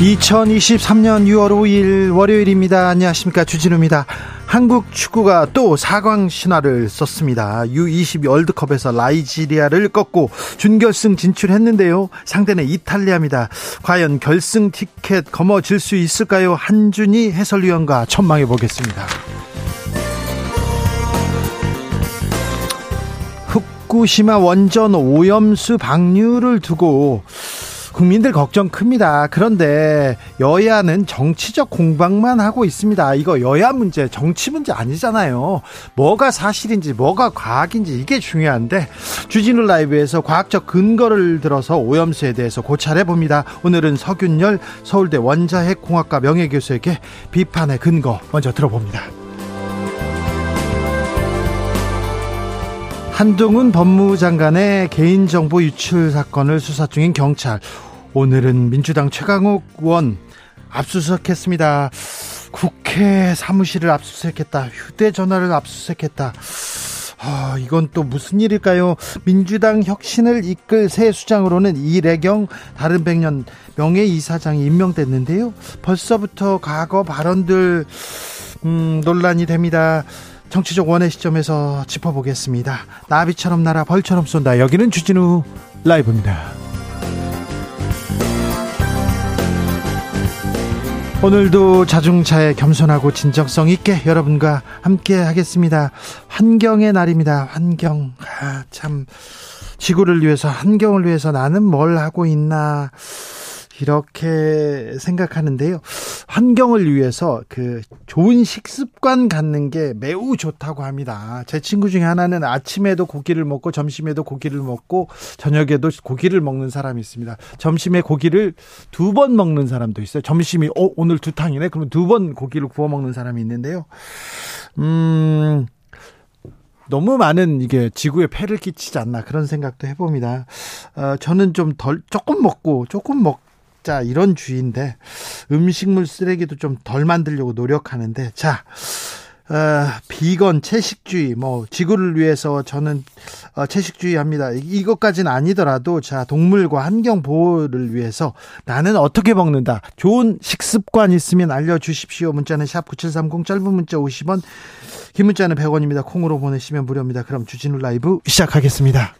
2023년 6월 5일 월요일입니다. 안녕하십니까. 주진우입니다. 한국 축구가 또 4강 신화를 썼습니다. U20 월드컵에서 나이지리아를 꺾고 준결승 진출했는데요. 상대는 이탈리아입니다. 과연 결승 티켓 거머쥘 수 있을까요? 한준희 해설위원과 전망해 보겠습니다. 후쿠시마 원전 오염수 방류를 두고 국민들 걱정 큽니다. 그런데 여야는 정치적 공방만 하고 있습니다. 이거 여야 문제, 정치 문제 아니잖아요. 뭐가 사실인지, 뭐가 과학인지 이게 중요한데 주진우 라이브에서 과학적 근거를 들어서 오염수에 대해서 고찰해 봅니다. 오늘은 서균열 서울대 원자핵공학과 명예교수에게 비판의 근거 먼저 들어봅니다. 한동훈 법무장관의 개인정보 유출 사건을 수사 중인 경찰. 오늘은 민주당 최강욱 의원 압수수색했습니다. 국회 사무실을 압수수색했다. 휴대전화를 압수수색했다. 아, 이건 또 무슨 일일까요? 민주당 혁신을 이끌 새 수장으로는 이래경 다른 백년 명예이사장이 임명됐는데요. 벌써부터 과거 발언들 음, 논란이 됩니다. 정치적 원의 시점에서 짚어보겠습니다. 나비처럼 날아 벌처럼 쏜다. 여기는 주진우 라이브입니다. 오늘도 자중차에 겸손하고 진정성 있게 여러분과 함께 하겠습니다. 환경의 날입니다. 환경. 아, 참. 지구를 위해서, 환경을 위해서 나는 뭘 하고 있나. 이렇게 생각하는데요. 환경을 위해서 그 좋은 식습관 갖는 게 매우 좋다고 합니다. 제 친구 중에 하나는 아침에도 고기를 먹고 점심에도 고기를 먹고 저녁에도 고기를 먹는 사람이 있습니다. 점심에 고기를 두 번 먹는 사람도 있어요. 점심이 어 오늘 두 탕이네. 그러면 두 번 고기를 구워 먹는 사람이 있는데요. 음 너무 많은 이게 지구에 폐를 끼치지 않나 그런 생각도 해봅니다. 어, 저는 좀 덜 조금 먹고 조금 먹먹 자 이런 주의인데 음식물 쓰레기도 좀 덜 만들려고 노력하는데 자 어, 비건 채식주의 뭐 지구를 위해서 저는 어, 채식주의 합니다. 이것까지는 아니더라도 자 동물과 환경 보호를 위해서 나는 어떻게 먹는다. 좋은 식습관 있으면 알려주십시오. 문자는 샵 #9730 짧은 문자 50원, 긴 문자는 100원입니다. 콩으로 보내시면 무료입니다. 그럼 주진우 라이브 시작하겠습니다.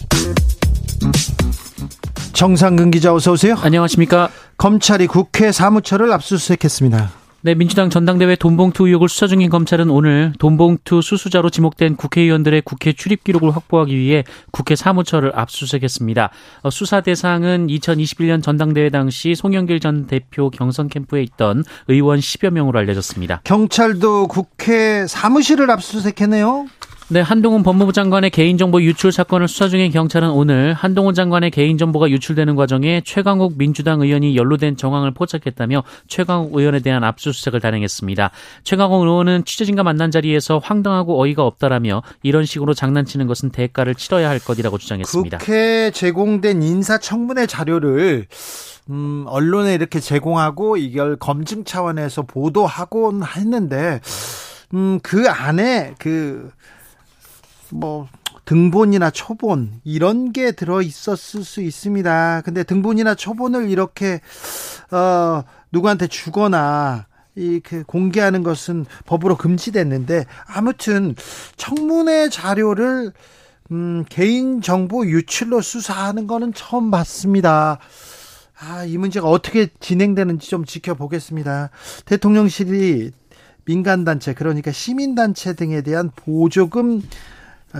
정상근 기자 어서 오세요. 안녕하십니까. 검찰이 국회 사무처를 압수수색했습니다. 네, 민주당 전당대회 돈봉투 의혹을 수사 중인 검찰은 오늘 돈봉투 수수자로 지목된 국회의원들의 국회 출입 기록을 확보하기 위해 국회 사무처를 압수수색했습니다. 어, 수사 대상은 2021년 전당대회 당시 송영길 전 대표 경선 캠프에 있던 의원 10여 명으로 알려졌습니다. 경찰도 국회 사무실을 압수수색했네요. 네, 한동훈 법무부 장관의 개인정보 유출 사건을 수사 중인 경찰은 오늘 한동훈 장관의 개인정보가 유출되는 과정에 최강욱 민주당 의원이 연루된 정황을 포착했다며 최강욱 의원에 대한 압수수색을 단행했습니다. 최강욱 의원은 취재진과 만난 자리에서 황당하고 어이가 없다라며 이런 식으로 장난치는 것은 대가를 치러야 할 것이라고 주장했습니다. 국회 제공된 인사청문회 자료를 음, 언론에 이렇게 제공하고 이걸 검증 차원에서 보도하곤 했는데 음, 그 안에 그 뭐 등본이나 초본 이런 게 들어 있었을 수 있습니다. 근데 등본이나 초본을 이렇게 어 누구한테 주거나 이그 공개하는 것은 법으로 금지됐는데 아무튼 청문회 자료를 음, 개인 정보 유출로 수사하는 거는 처음 봤습니다. 아, 이 문제가 어떻게 진행되는지 좀 지켜보겠습니다. 대통령실이 민간단체, 그러니까 시민단체 등에 대한 보조금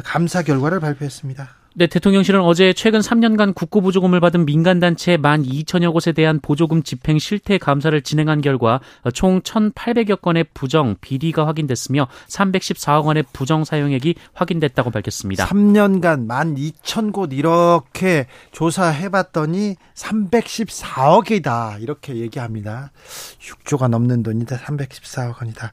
감사 결과를 발표했습니다. 네, 대통령실은 어제 최근 3년간 국고 보조금을 받은 민간 단체 1만 2천여 곳에 대한 보조금 집행 실태 감사를 진행한 결과 총 1,800여 건의 부정, 비리가 확인됐으며 314억 원의 부정 사용액이 확인됐다고 밝혔습니다. 3년간 1만 2천 곳 이렇게 조사해 봤더니 314억이다 이렇게 얘기합니다. 6조가 넘는 돈인데 314억 원이다.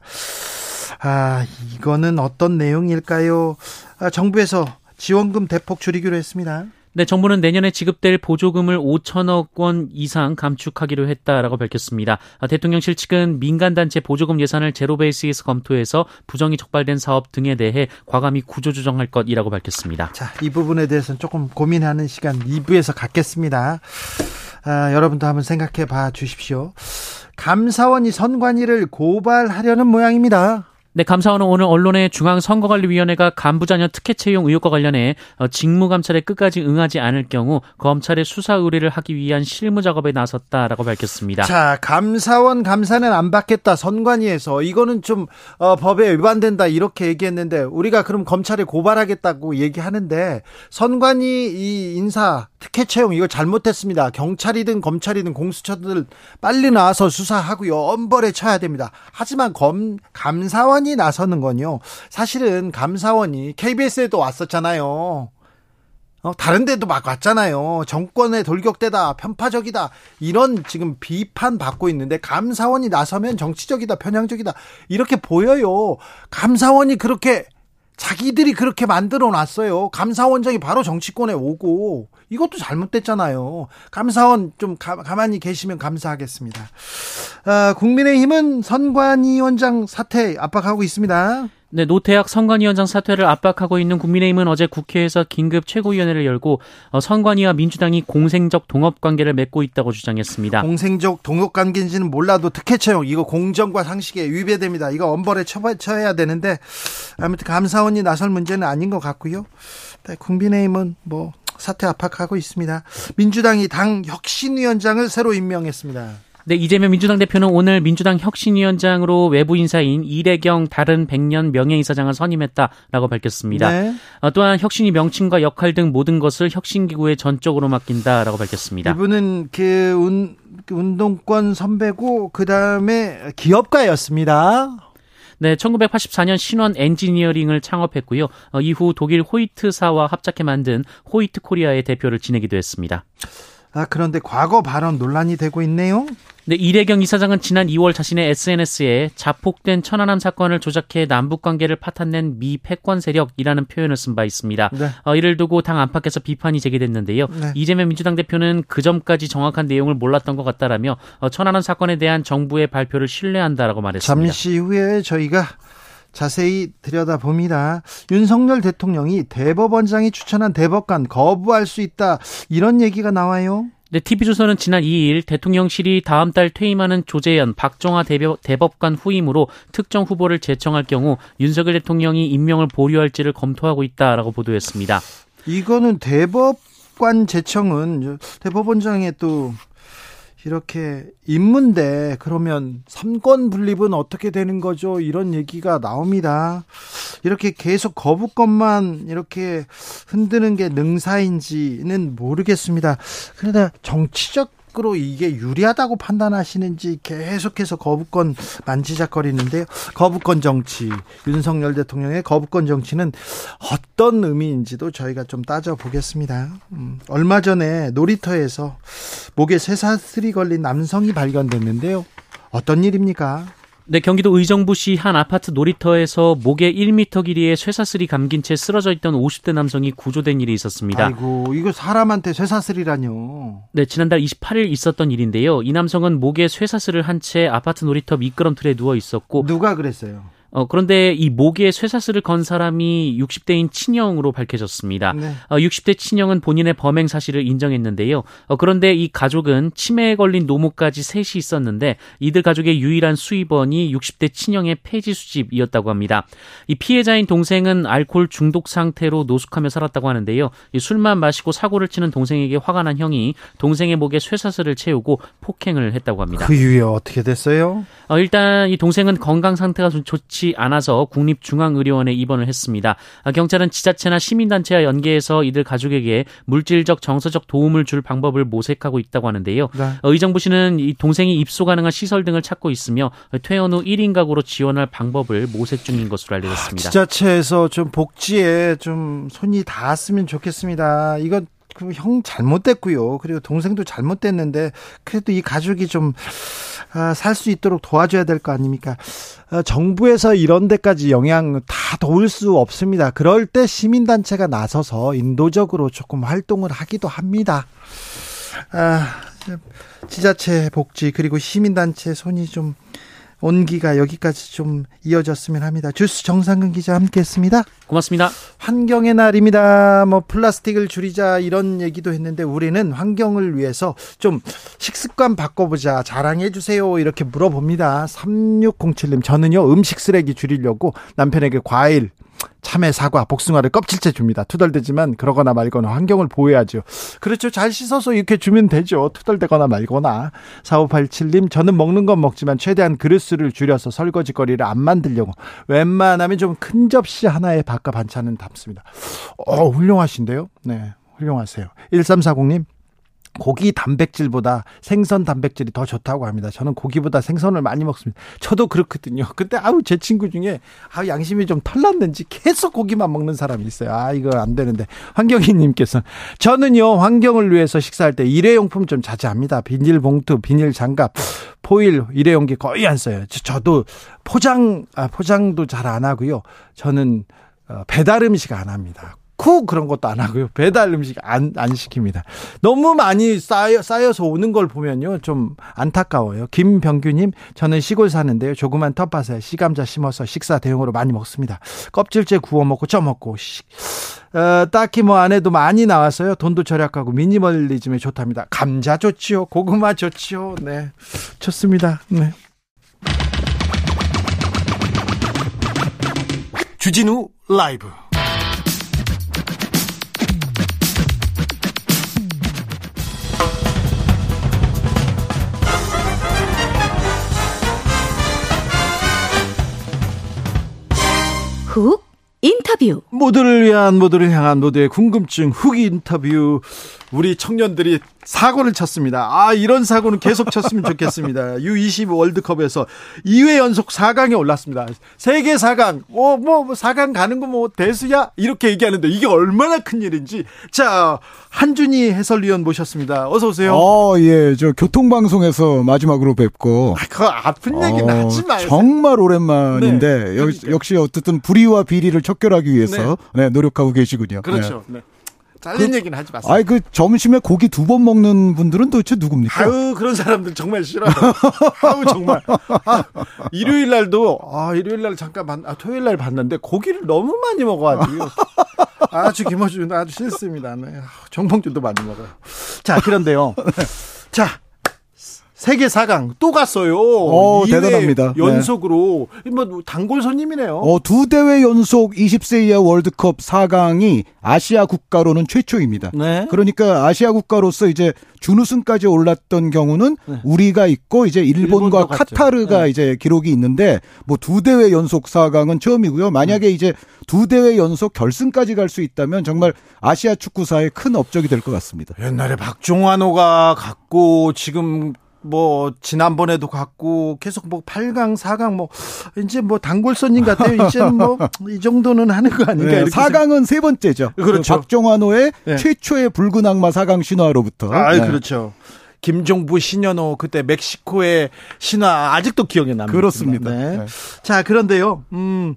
아, 이거는 어떤 내용일까요? 아, 정부에서 지원금 대폭 줄이기로 했습니다. 네, 정부는 내년에 지급될 보조금을 5천억 원 이상 감축하기로 했다라고 밝혔습니다. 아, 대통령실 측은 민간단체 보조금 예산을 제로 베이스에서 검토해서 부정이 적발된 사업 등에 대해 과감히 구조조정할 것이라고 밝혔습니다. 자, 이 부분에 대해서는 조금 고민하는 시간 2부에서 갖겠습니다. 아, 여러분도 한번 생각해 봐 주십시오. 감사원이 선관위를 고발하려는 모양입니다. 네, 감사원은 오늘 언론의 중앙선거관리위원회가 간부 자녀 특혜 채용 의혹과 관련해 어, 직무감찰에 끝까지 응하지 않을 경우 검찰에 수사 의뢰를 하기 위한 실무 작업에 나섰다라고 밝혔습니다. 자, 감사원 감사는 안 받겠다 선관위에서 이거는 좀 어, 법에 위반된다 이렇게 얘기했는데 우리가 그럼 검찰에 고발하겠다고 얘기하는데 선관위 이 인사 특혜 채용 이거 잘못했습니다. 경찰이든 검찰이든 공수처들 빨리 나와서 수사하고요. 엄벌에 쳐야 됩니다. 하지만 검 감사원 이 나서는 건요. 사실은 감사원이 KBS에도 왔었잖아요. 어, 다른 데도 막 왔잖아요. 정권의 돌격대다, 편파적이다. 이런 지금 비판 받고 있는데 감사원이 나서면 정치적이다, 편향적이다. 이렇게 보여요. 감사원이 그렇게 자기들이 그렇게 만들어 놨어요. 감사원장이 바로 정치권에 오고 이것도 잘못됐잖아요. 감사원 좀 가, 만히 계시면 감사하겠습니다. 아, 국민의힘은 선관위 원장 사퇴 압박하고 있습니다. 네, 노태학 선관위원장 사퇴를 압박하고 있는 국민의힘은 어제 국회에서 긴급 최고위원회를 열고 어, 선관위와 민주당이 공생적 동업 관계를 맺고 있다고 주장했습니다. 공생적 동업 관계인지는 몰라도 특혜 채용 이거 공정과 상식에 위배됩니다. 이거 엄벌에 처해야 되는데 아무튼 감사원이 나설 문제는 아닌 것 같고요. 네, 국민의힘은 뭐 사퇴 압박하고 있습니다. 민주당이 당 혁신위원장을 새로 임명했습니다. 네, 이재명 민주당 대표는 오늘 민주당 혁신위원장으로 외부 인사인 이래경 다른 백년 명예이사장을 선임했다라고 밝혔습니다. 네. 어, 또한 혁신위 명칭과 역할 등 모든 것을 혁신기구에 전적으로 맡긴다라고 밝혔습니다. 이분은 그, 운, 그 운동권 선배고 그 다음에 기업가였습니다. 네, 1984년 신원 엔지니어링을 창업했고요. 어, 이후 독일 호이트사와 합작해 만든 호이트 코리아의 대표를 지내기도 했습니다. 아, 그런데 과거 발언 논란이 되고 있네요. 네, 이래경 이사장은 지난 2월 자신의 SNS에 자폭된 천안함 사건을 조작해 남북 관계를 파탄낸 미 패권 세력이라는 표현을 쓴 바 있습니다. 네. 어, 이를 두고 당 안팎에서 비판이 제기됐는데요. 네. 이재명 민주당 대표는 그 전까지 정확한 내용을 몰랐던 것 같다라며 어, 천안함 사건에 대한 정부의 발표를 신뢰한다라고 말했습니다. 잠시 후에 저희가 자세히 들여다봅니다. 윤석열 대통령이 대법원장이 추천한 대법관 거부할 수 있다 이런 얘기가 나와요. 네, TV조선은 지난 2일 대통령실이 다음 달 퇴임하는 조재현, 박정화 대법, 대법관 후임으로 특정 후보를 제청할 경우 윤석열 대통령이 임명을 보류할지를 검토하고 있다라고 보도했습니다. 이거는 대법관 제청은 대법원장의 또 이렇게 임문데 그러면 삼권 분립은 어떻게 되는 거죠? 이런 얘기가 나옵니다. 이렇게 계속 거부권만 이렇게 흔드는 게 능사인지는 모르겠습니다. 그러나 정치적 으로 이게 유리하다고 판단하시는지 계속해서 거부권 만지작거리는데요. 거부권 정치, 윤석열 대통령의 거부권 정치는 어떤 의미인지도 저희가 좀 따져보겠습니다. 음, 얼마 전에 놀이터에서 목에 쇠사슬이 걸린 남성이 발견됐는데요. 어떤 일입니까? 네, 경기도 의정부시 한 아파트 놀이터에서 목에 1미터 길이의 쇠사슬이 감긴 채 쓰러져 있던 50대 남성이 구조된 일이 있었습니다. 아이고, 이거 사람한테 쇠사슬이라뇨. 네, 지난달 28일 있었던 일인데요. 이 남성은 목에 쇠사슬을 한 채 아파트 놀이터 미끄럼틀에 누워 있었고 누가 그랬어요? 어, 그런데 이 목에 쇠사슬을 건 사람이 60대인 친형으로 밝혀졌습니다. 네. 어, 60대 친형은 본인의 범행 사실을 인정했는데요. 어, 그런데 이 가족은 치매에 걸린 노모까지 셋이 있었는데 이들 가족의 유일한 수입원이 60대 친형의 폐지 수집이었다고 합니다. 이 피해자인 동생은 알코올 중독 상태로 노숙하며 살았다고 하는데요. 이 술만 마시고 사고를 치는 동생에게 화가 난 형이 동생의 목에 쇠사슬을 채우고 폭행을 했다고 합니다. 그 이후에 어떻게 됐어요? 어, 일단 이 동생은 건강 상태가 좋지 않아서 국립중앙의료원에 입원을 했습니다. 아, 경찰은 지자체나 시민단체와 연계해서 이들 가족에게 물질적 정서적 도움을 줄 방법을 모색하고 있다고 하는데요. 네. 어, 의정부시는 이 동생이 입소 가능한 시설 등을 찾고 있으며 퇴원 후 1인 가구로 지원할 방법을 모색 중인 것으로 알려졌습니다. 지자체에서 좀 복지에 좀 손이 닿았으면 좋겠습니다. 이건 그 형 잘못됐고요. 그리고 동생도 잘못됐는데 그래도 이 가족이 좀 살수 아, 있도록 도와줘야 될 거 아닙니까? 아, 정부에서 이런 데까지 영향 다 도울 수 없습니다. 그럴 때 시민단체가 나서서 인도적으로 조금 활동을 하기도 합니다. 아, 지자체 복지 그리고 시민단체 손이 좀 온기가 여기까지 좀 이어졌으면 합니다. 주스 정상근 기자 함께했습니다. 고맙습니다. 환경의 날입니다. 뭐 플라스틱을 줄이자 이런 얘기도 했는데 우리는 환경을 위해서 좀 식습관 바꿔보자 자랑해 주세요 이렇게 물어봅니다. 3607님 저는요 음식 쓰레기 줄이려고 남편에게 과일 참외, 사과, 복숭아를 껍질째 줍니다. 투덜대지만 그러거나 말거나 환경을 보호해야죠. 그렇죠. 잘 씻어서 이렇게 주면 되죠. 투덜대거나 말거나. 4587님, 저는 먹는 건 먹지만 최대한 그릇수를 줄여서 설거지거리를 안 만들려고 웬만하면 좀 큰 접시 하나에 바꿔 반찬은 담습니다. 어, 훌륭하신데요? 네. 훌륭하세요. 1340님, 고기 단백질보다 생선 단백질이 더 좋다고 합니다. 저는 고기보다 생선을 많이 먹습니다. 저도 그렇거든요. 근데 아우 제 친구 중에 아 양심이 좀 털났는지 계속 고기만 먹는 사람이 있어요. 아 이거 안 되는데 환경희 님께서 저는요 환경을 위해서 식사할 때 일회용품 좀 자제합니다. 비닐봉투, 비닐 장갑, 포일 일회용기 거의 안 써요. 저 도 포장 아 포장도 잘 안 하고요. 저는 어, 배달 음식 안 합니다. 쿡 그런 것도 안 하고요. 배달 음식 안, 안 시킵니다. 너무 많이 쌓여, 쌓여서 오는 걸 보면요. 좀 안타까워요. 김병규님, 저는 시골 사는데요. 조그만 텃밭에 시감자 심어서 식사 대용으로 많이 먹습니다. 껍질째 구워 먹고 쪄 먹고. 어, 딱히 뭐 안 해도 많이 나왔어요. 돈도 절약하고 미니멀리즘에 좋답니다. 감자 좋지요. 고구마 좋지요. 네. 좋습니다. 네. 주진우 라이브 훅 인터뷰 모두를 위한 모두를 향한 모두의 궁금증 훅 인터뷰 우리 청년들이 사고를 쳤습니다. 아, 이런 사고는 계속 쳤으면 좋겠습니다. U20 월드컵에서 2회 연속 4강에 올랐습니다. 세계 4강, 뭐, 뭐, 4강 뭐 가는 거 뭐 대수야? 이렇게 얘기하는데 이게 얼마나 큰 일인지. 자, 한준희 해설위원 모셨습니다. 어서 오세요. 어, 예. 저 교통방송에서 마지막으로 뵙고. 아, 그 아픈 얘기는 어, 하지 마요. 정말 오랜만인데, 네, 역시, 역시 어쨌든 불의와 비리를 척결하 기 위해서 네. 네 노력하고 계시군요. 그렇죠. 네. 네. 잘린 그, 얘기는 하지 마세요. 아이 그 점심에 고기 두 번 먹는 분들은 도대체 누굽니까? 아유 그런 사람들 정말 싫어요. 아유 정말. 아, 일요일 날도 아 일요일 날 잠깐 봤, 아 토요일 날 봤는데 고기를 너무 많이 먹어가지고 아주 김어준 아주 싫습니다. 네. 정봉준도 많이 먹어요. 자 그런데요. 자 세계 4강 또 갔어요. 어, 대단합니다. 네. 연속으로 네. 뭐 단골 손님이네요. 어, 두 대회 연속 20세 이하 월드컵 4강이 아시아 국가로는 최초입니다. 네. 그러니까 아시아 국가로서 이제 준우승까지 올랐던 경우는 네. 우리가 있고 이제 일본과 카타르가 네. 이제 기록이 있는데 뭐 두 대회 연속 4강은 처음이고요. 만약에 네. 이제 두 대회 연속 결승까지 갈 수 있다면 정말 아시아 축구사의 큰 업적이 될 것 같습니다. 옛날에 박종환호가 갔고 지금 뭐 지난번에도 갔고 계속 뭐 8강, 4강 뭐 이제 뭐 단골 손님 같아요. 이제 뭐 이 정도는 하는 거 아닌가? 네, 4강은 세 번째죠. 그렇죠. 그 박종환호의 네. 최초의 붉은 악마 4강 신화로부터. 아, 네. 그렇죠. 김종부 신현호 그때 멕시코의 신화 아직도 기억에 납니다. 그렇습니다. 네. 네. 자, 그런데요. 음.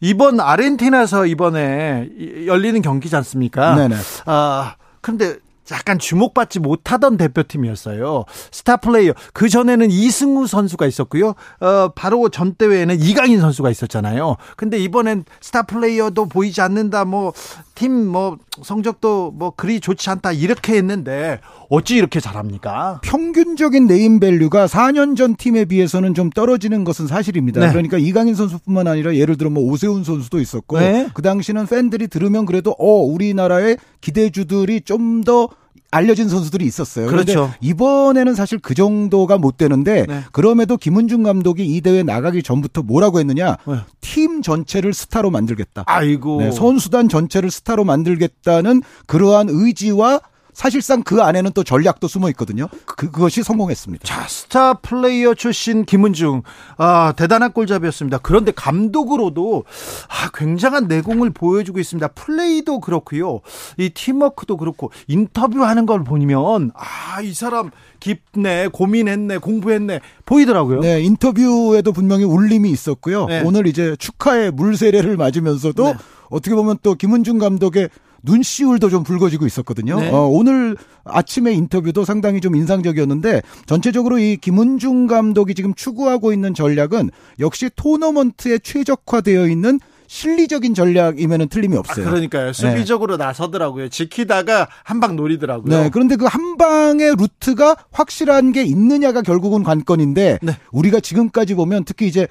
이번 아르헨티나에서 이번에 열리는 경기지 않습니까? 네네. 아, 근데 약간 주목받지 못하던 대표팀이었어요. 스타 플레이어. 그 전에는 이승우 선수가 있었고요. 어, 바로 전 대회에는 이강인 선수가 있었잖아요. 근데 이번엔 스타 플레이어도 보이지 않는다. 뭐, 팀 뭐, 성적도 뭐, 그리 좋지 않다. 이렇게 했는데, 어찌 이렇게 잘합니까? 평균적인 네임 밸류가 4년 전 팀에 비해서는 좀 떨어지는 것은 사실입니다. 네. 그러니까 이강인 선수뿐만 아니라 예를 들어 뭐 오세훈 선수도 있었고, 네. 그 당시는 팬들이 들으면 그래도, 어, 우리나라의 기대주들이 좀더 알려진 선수들이 있었어요. 그렇죠. 이번에는 사실 그 정도가 못 되는데 네. 그럼에도 김은중 감독이 이 대회 나가기 전부터 뭐라고 했느냐? 네. 팀 전체를 스타로 만들겠다. 아이고. 네, 선수단 전체를 스타로 만들겠다는 그러한 의지와 사실상 그 안에는 또 전략도 숨어 있거든요. 그, 그것이 성공했습니다. 자, 스타 플레이어 출신 김은중. 아, 대단한 골잡이였습니다. 그런데 감독으로도 아, 굉장한 내공을 보여주고 있습니다. 플레이도 그렇고요. 이 팀워크도 그렇고 인터뷰하는 걸 보면 아, 이 사람 깊네, 고민했네, 공부했네 보이더라고요. 네, 인터뷰에도 분명히 울림이 있었고요. 네. 오늘 이제 축하의 물세례를 맞으면서도 네. 어떻게 보면 또 김은중 감독의 눈시울도 좀 붉어지고 있었거든요. 네. 어, 오늘 아침에 인터뷰도 상당히 좀 인상적이었는데 전체적으로 이 김은중 감독이 지금 추구하고 있는 전략은 역시 토너먼트에 최적화되어 있는 실리적인 전략이면은 틀림이 없어요. 아, 그러니까요. 네. 수비적으로 네. 나서더라고요. 지키다가 한 방 노리더라고요. 네. 그런데 그 한 방의 루트가 확실한 게 있느냐가 결국은 관건인데 네. 우리가 지금까지 보면 특히 이제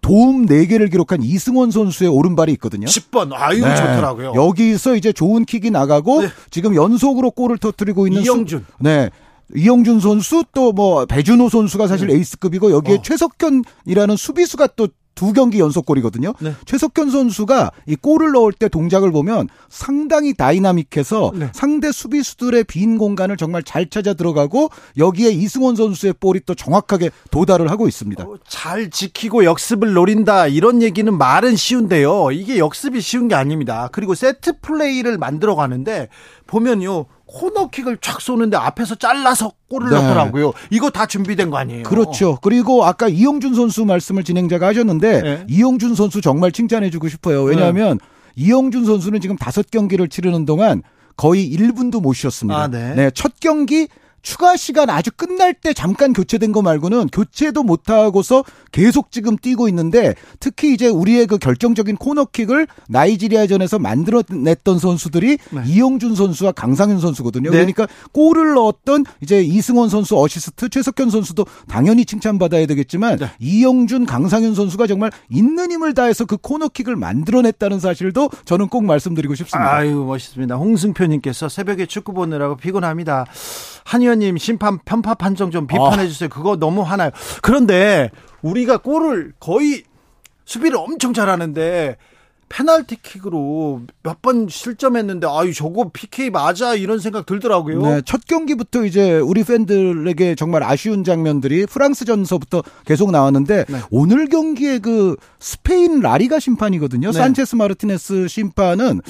도움 4개를 기록한 이승원 선수의 오른발이 있거든요. 10번. 아유, 네. 좋더라고요. 여기서 이제 좋은 킥이 나가고 네. 지금 연속으로 골을 터뜨리고 있는 이영준. 수, 네. 이영준 선수 또 뭐 배준호 선수가 사실 네. 에이스급이고 여기에 어. 최석현이라는 수비수가 또 두 경기 연속골이거든요. 네. 최석현 선수가 이 골을 넣을 때 동작을 보면 상당히 다이나믹해서 네. 상대 수비수들의 빈 공간을 정말 잘 찾아 들어가고 여기에 이승원 선수의 볼이 또 정확하게 도달을 하고 있습니다. 어, 잘 지키고 역습을 노린다 이런 얘기는 말은 쉬운데요. 이게 역습이 쉬운 게 아닙니다. 그리고 세트 플레이를 만들어 가는데 보면요. 코너킥을 쫙 쏘는데 앞에서 잘라서 골을 네. 넣더라고요. 이거 다 준비된 거 아니에요? 그렇죠. 그리고 아까 이용준 선수 말씀을 진행자가 하셨는데 네. 이용준 선수 정말 칭찬해주고 싶어요. 왜냐하면 네. 이용준 선수는 지금 다섯 경기를 치르는 동안 거의 1분도 못 쉬었습니다. 아, 네. 네. 첫 경기 추가 시간 아주 끝날 때 잠깐 교체된 거 말고는 교체도 못 하고서 계속 지금 뛰고 있는데 특히 이제 우리의 그 결정적인 코너킥을 나이지리아전에서 만들어냈던 선수들이 네. 이영준 선수와 강상윤 선수거든요. 네. 그러니까 골을 넣었던 이제 이승원 선수 어시스트 최석현 선수도 당연히 칭찬받아야 되겠지만 네. 이영준 강상윤 선수가 정말 있는 힘을 다해서 그 코너킥을 만들어냈다는 사실도 저는 꼭 말씀드리고 싶습니다. 아유 멋있습니다. 홍승표님께서 새벽에 축구 보느라고 피곤합니다. 한 위원님 심판 편파 판정 좀 비판해 주세요. 그거 너무 화나요. 그런데 우리가 골을 거의 수비를 엄청 잘하는데 페널티킥으로 몇 번 실점했는데 아유 저거 PK 맞아 이런 생각 들더라고요. 네, 첫 경기부터 이제 우리 팬들에게 정말 아쉬운 장면들이 프랑스전서부터 계속 나왔는데 네. 오늘 경기에 그 스페인 라리가 심판이거든요. 네. 산체스 마르티네스 심판은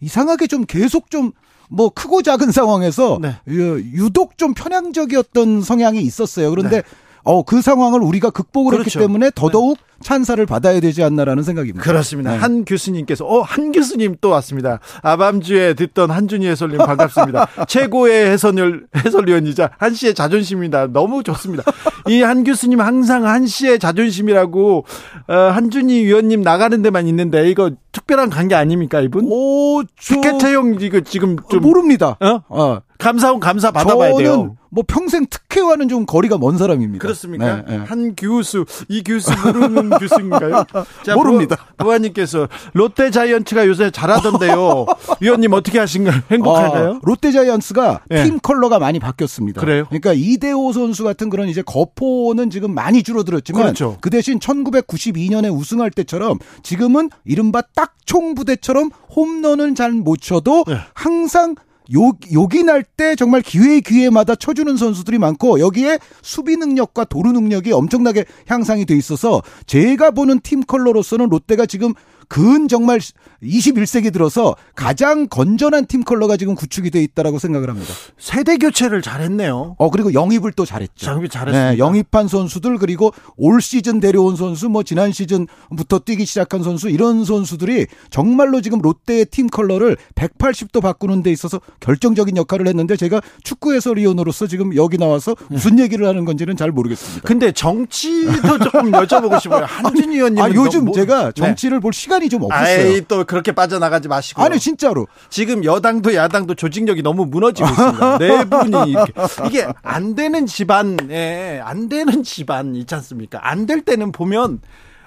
이상하게 좀 계속 좀 뭐 크고 작은 상황에서 네. 유독 좀 편향적이었던 성향이 있었어요. 그런데 네. 어, 그 상황을 우리가 극복을 그렇죠. 했기 때문에 더더욱 네. 찬사를 받아야 되지 않나라는 생각입니다. 그렇습니다. 네. 한 교수님께서 어, 한 교수님 또 왔습니다. 아밤주에 듣던 한준희 해설님 반갑습니다. 최고의 해설위원, 해설위원이자 한 씨의 자존심입니다. 너무 좋습니다. 이 한 교수님 항상 한 씨의 자존심이라고 어, 한준희 위원님 나가는 데만 있는데 이거 특별한 관계 아닙니까 이분? 오, 저... 티켓 채용 이거 지금 좀 모릅니다. 어? 어. 감사원 감사 받아봐야 돼요. 뭐 평생 특혜와는 좀 거리가 먼 사람입니다. 그렇습니까? 네, 네. 한 교수, 이 교수 모르는 교수인가요? 자, 모릅니다. 부하님께서 롯데 자이언츠가 요새 잘하던데요. 위원님 어떻게 하신가요? 행복한가요? 아, 롯데 자이언츠가 네. 팀 컬러가 많이 바뀌었습니다. 그래요? 그러니까 이대호 선수 같은 그런 이제 거포는 지금 많이 줄어들었지만 그렇죠. 그 대신 1992년에 우승할 때처럼 지금은 이른바 딱총 부대처럼 홈런은 잘 못 쳐도 네. 항상 욕, 욕이 날 때 정말 기회 기회마다 쳐주는 선수들이 많고 여기에 수비 능력과 도루 능력이 엄청나게 향상이 돼 있어서 제가 보는 팀 컬러로서는 롯데가 지금 근 정말 21세기 들어서 가장 건전한 팀 컬러가 지금 구축이 돼 있다라고 생각을 합니다. 세대 교체를 잘했네요. 어 그리고 영입을 또 잘했죠. 영입 잘했습니다. 네, 영입한 선수들 그리고 올 시즌 데려온 선수 뭐 지난 시즌부터 뛰기 시작한 선수 이런 선수들이 정말로 지금 롯데의 팀 컬러를 180도 바꾸는 데 있어서 결정적인 역할을 했는데 제가 축구 해설위원으로서 지금 여기 나와서 무슨 얘기를 하는 건지는 잘 모르겠습니다. 근데 정치도 조금 여쭤보고 싶어요. 한준 위원님. 아, 요즘 뭐, 제가 네. 정치를 네. 볼 시간 이 좀 없어요. 아이, 또 그렇게 빠져나가지 마시고. 아니, 진짜로. 지금 여당도 야당도 조직력이 너무 무너지고 있습니다. 내분이 네 이게 안 되는 집안에 안 되는 집안 있지 않습니까? 안 될 때는 보면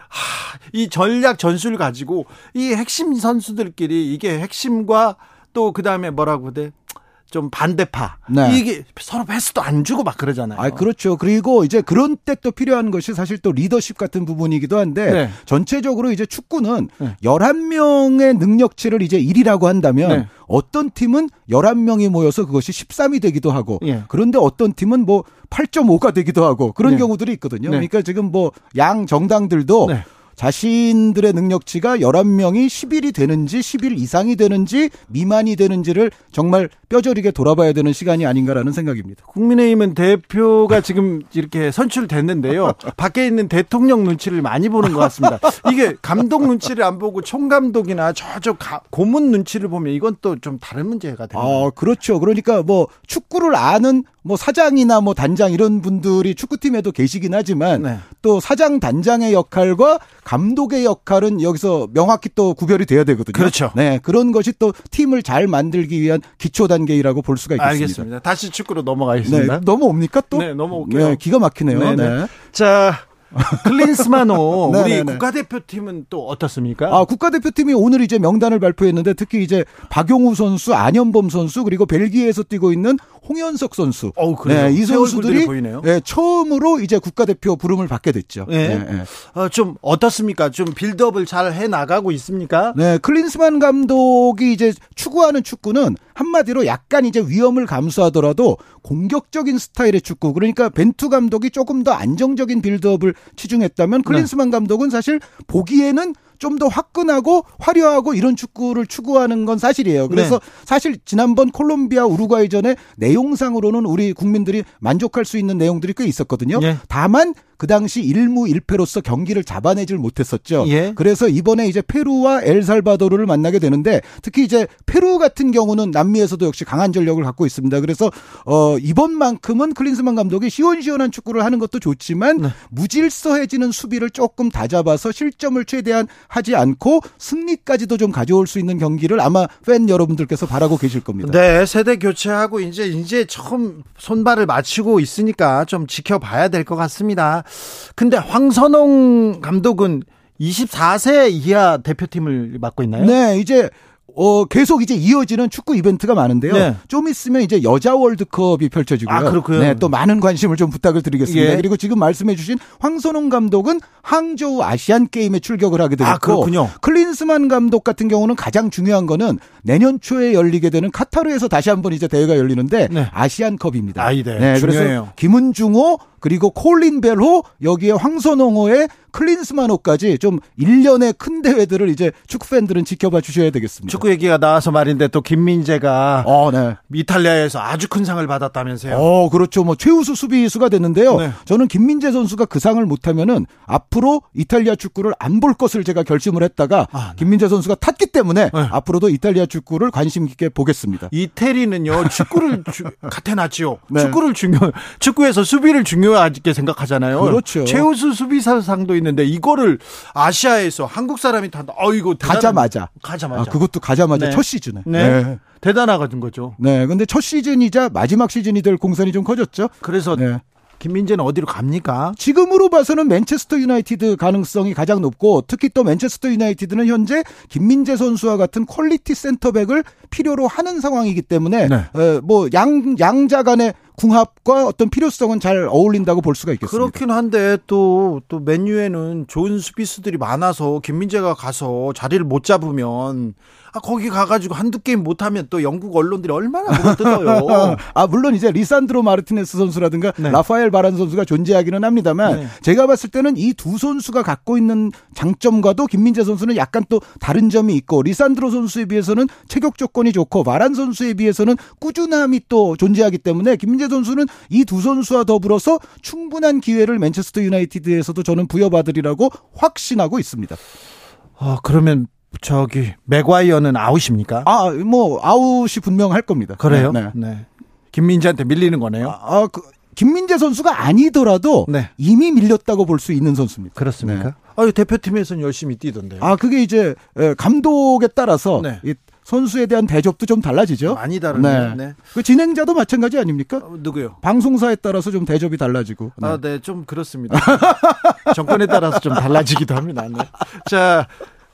하, 이 전략 전술 가지고 이 핵심 선수들끼리 이게 핵심과 또 그다음에 뭐라고 돼? 좀 반대파 네. 이게 서로 패스도 안 주고 막 그러잖아요. 아 그렇죠. 그리고 이제 그런 때 또 필요한 것이 사실 또 리더십 같은 부분이기도 한데 네. 전체적으로 이제 축구는 네. 11명의 능력치를 이제 1이라고 한다면 네. 어떤 팀은 11명이 모여서 그것이 13이 되기도 하고 예. 그런데 어떤 팀은 뭐 8.5가 되기도 하고 그런 네. 경우들이 있거든요. 네. 그러니까 지금 뭐 양 정당들도 네. 자신들의 능력치가 11명이 10일이 되는지 10일 이상이 되는지 미만이 되는지를 정말 뼈저리게 돌아봐야 되는 시간이 아닌가라는 생각입니다. 국민의힘은 대표가 지금 이렇게 선출됐는데요. 밖에 있는 대통령 눈치를 많이 보는 것 같습니다. 이게 감독 눈치를 안 보고 총감독이나 저쪽 고문 눈치를 보면 이건 또 좀 다른 문제가 됩니다. 아, 그렇죠. 그러니까 뭐 축구를 아는 뭐 사장이나 뭐 단장 이런 분들이 축구팀에도 계시긴 하지만 네. 또 사장 단장의 역할과 감독의 역할은 여기서 명확히 또 구별이 돼야 되거든요. 그렇죠. 네. 그런 것이 또 팀을 잘 만들기 위한 기초 단계이라고 볼 수가 있겠습니다. 알겠습니다. 다시 축구로 넘어가겠습니다. 네. 넘어옵니까 또? 네, 넘어올게요. 네, 기가 막히네요. 네. 네. 자, 클린스마노 네, 우리 네, 네. 국가대표팀은 또 어떻습니까? 아 국가대표팀이 오늘 이제 명단을 발표했는데 특히 이제 박용우 선수, 안현범 선수 그리고 벨기에에서 뛰고 있는 홍현석 선수. 어, 네, 이 선수들이 네, 처음으로 이제 국가대표 부름을 받게 됐죠. 네. 네, 어, 좀 어떻습니까? 좀 빌드업을 잘 해 나가고 있습니까? 네, 클린스만 감독이 이제 추구하는 축구는 한마디로 약간 이제 위험을 감수하더라도 공격적인 스타일의 축구. 그러니까 벤투 감독이 조금 더 안정적인 빌드업을 치중했다면 클린스만 네. 감독은 사실 보기에는 좀더 화끈하고 화려하고 이런 축구를 추구하는 건 사실이에요. 그래서 네. 사실 지난번 콜롬비아 우루과이전에 내용상으로는 우리 국민들이 만족할 수 있는 내용들이 꽤 있었거든요. 네. 다만 그 당시 1무 1패로서 경기를 잡아내질 못했었죠. 예. 그래서 이번에 이제 페루와 엘살바도르를 만나게 되는데 특히 이제 페루 같은 경우는 남미에서도 역시 강한 전력을 갖고 있습니다. 그래서 어 이번만큼은 클린스만 감독이 시원시원한 축구를 하는 것도 좋지만 네. 무질서해지는 수비를 조금 다잡아서 실점을 최대한 하지 않고 승리까지도 좀 가져올 수 있는 경기를 아마 팬 여러분들께서 바라고 계실 겁니다. 네, 세대 교체하고 이제 이제 처음 손발을 맞추고 있으니까 좀 지켜봐야 될 것 같습니다. 근데 황선홍 감독은 24세 이하 대표팀을 맡고 있나요? 네, 이제 어, 계속 이제 이어지는 축구 이벤트가 많은데요. 네. 좀 있으면 이제 여자 월드컵이 펼쳐지고요. 아, 그렇고요. 네, 또 많은 관심을 좀 부탁을 드리겠습니다. 예. 그리고 지금 말씀해 주신 황선홍 감독은 항저우 아시안 게임에 출격을 하게 되고 아, 그렇군요. 클린스만 감독 같은 경우는 가장 중요한 거는 내년 초에 열리게 되는 카타르에서 다시 한번 이제 대회가 열리는데 네. 아시안컵입니다. 아, 네. 네, 그래서 김은중호 그리고 콜린 벨호 여기에 황선홍호의 클린스만호까지 좀 1년의 큰 대회들을 이제 축구 팬들은 지켜봐 주셔야 되겠습니다. 축구 얘기가 나와서 말인데 또 김민재가 어, 네. 이탈리아에서 아주 큰 상을 받았다면서요. 어, 그렇죠. 뭐 최우수 수비수가 됐는데요. 네. 저는 김민재 선수가 그 상을 못 타면은 앞으로 이탈리아 축구를 안 볼 것을 제가 결심을 했다가 아, 네. 김민재 선수가 탔기 때문에 네. 앞으로도 이탈리아 축구를 관심 깊게 보겠습니다. 이태리는요. 축구를 주, 가테나치오. 네. 축구를 중요 축구에서 수비를 중요 하게 생각하잖아요. 그렇죠. 최우수 수비사상도 있는데 이거를 아시아에서 한국 사람이 탄다. 어 이거 대단... 가자마자 가자마자. 아, 그것도 가자마자 네. 첫 시즌에. 네. 네. 대단한 거죠. 네. 근데 첫 시즌이자 마지막 시즌이 될 공산이 좀 커졌죠. 그래서 네. 김민재는 어디로 갑니까? 지금으로 봐서는 맨체스터 유나이티드 가능성이 가장 높고 특히 또 맨체스터 유나이티드는 현재 김민재 선수와 같은 퀄리티 센터백을 필요로 하는 상황이기 때문에 네. 어, 뭐 양 양자 간의 궁합과 어떤 필요성은 잘 어울린다고 볼 수가 있겠습니다. 그렇긴 한데 또 또 맨유에는 좋은 수비수들이 많아서 김민재가 가서 자리를 못 잡으면 아, 거기 가가지고 한두 게임 못하면 또 영국 언론들이 얼마나 물어뜯어요. 아, 물론 이제 리산드로 마르티네스 선수라든가 네. 라파엘 바란 선수가 존재하기는 합니다만 네. 제가 봤을 때는 이 두 선수가 갖고 있는 장점과도 김민재 선수는 약간 또 다른 점이 있고 리산드로 선수에 비해서는 체격 조건이 좋고 바란 선수에 비해서는 꾸준함이 또 존재하기 때문에 김민재 선수는 이 두 선수와 더불어서 충분한 기회를 맨체스터 유나이티드에서도 저는 부여받으리라고 확신하고 있습니다. 아, 그러면 저기 맥과이어는 아웃입니까? 아, 뭐 아웃이 분명할 겁니다. 그래요? 네. 네. 김민재한테 밀리는 거네요. 아, 아 그, 김민재 선수가 아니더라도 네. 이미 밀렸다고 볼 수 있는 선수입니다. 그렇습니까? 네. 아, 대표팀에서는 열심히 뛰던데요. 아, 그게 이제 감독에 따라서 네. 선수에 대한 대접도 좀 달라지죠. 많이 다르네요. 네. 네. 그 진행자도 마찬가지 아닙니까? 어, 누구요? 방송사에 따라서 좀 대접이 달라지고. 네. 아, 네, 좀 그렇습니다. 정권에 따라서 좀 달라지기도 합니다. 네. 자,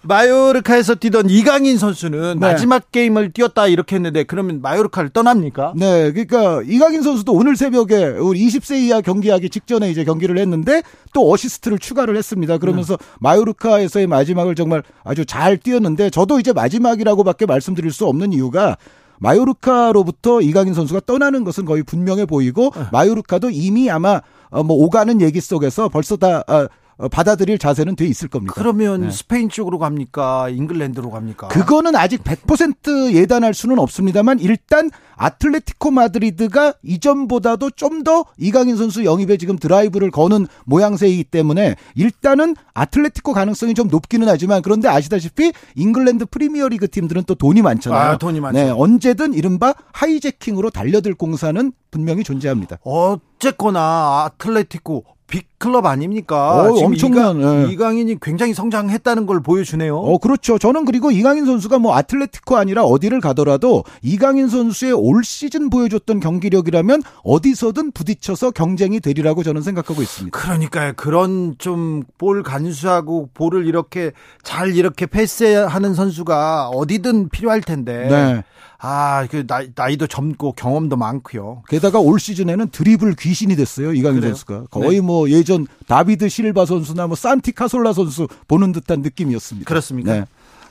마요르카에서 뛰던 이강인 선수는 네. 마지막 게임을 뛰었다 이렇게 했는데 그러면 마요르카를 떠납니까? 네, 그러니까 이강인 선수도 오늘 새벽에 우리 20세 이하 경기하기 직전에 이제 경기를 했는데 또 어시스트를 추가를 했습니다. 그러면서 네. 마요르카에서의 마지막을 정말 아주 잘 뛰었는데 저도 이제 마지막이라고밖에 말씀드릴 수 없는 이유가 마요르카로부터 이강인 선수가 떠나는 것은 거의 분명해 보이고 네. 마요르카도 이미 아마 어, 뭐 오가는 얘기 속에서 벌써 다 아, 어, 받아들일 자세는 돼 있을 겁니다. 그러면 네. 스페인 쪽으로 갑니까? 잉글랜드로 갑니까? 그거는 아직 100% 예단할 수는 없습니다만 일단 아틀레티코 마드리드가 이전보다도 좀 더 이강인 선수 영입에 지금 드라이브를 거는 모양새이기 때문에 일단은 아틀레티코 가능성이 좀 높기는 하지만 그런데 아시다시피 잉글랜드 프리미어리그 팀들은 또 돈이 많잖아요. 아, 돈이 많죠. 네, 언제든 이른바 하이재킹으로 달려들 공산은 분명히 존재합니다. 어쨌거나 아틀레티코 빅 클럽 아닙니까? 어, 엄청난 이강, 네. 이강인이 굉장히 성장했다는 걸 보여주네요. 어, 그렇죠. 저는 그리고 이강인 선수가 뭐 아틀레티코 아니라 어디를 가더라도 이강인 선수의 올 시즌 보여줬던 경기력이라면 어디서든 부딪혀서 경쟁이 되리라고 저는 생각하고 있습니다. 그러니까요. 그런 좀 볼 간수하고 볼을 이렇게 잘 이렇게 패스하는 선수가 어디든 필요할 텐데. 네. 아, 그 나이, 나이도 젊고 경험도 많고요. 게다가 올 시즌에는 드리블 귀신이 됐어요. 이강인 그래요? 선수가. 거의 네. 뭐 예전 다비드 실바 선수나 뭐 산티 카솔라 선수 보는 듯한 느낌이었습니다. 그렇습니까? 네.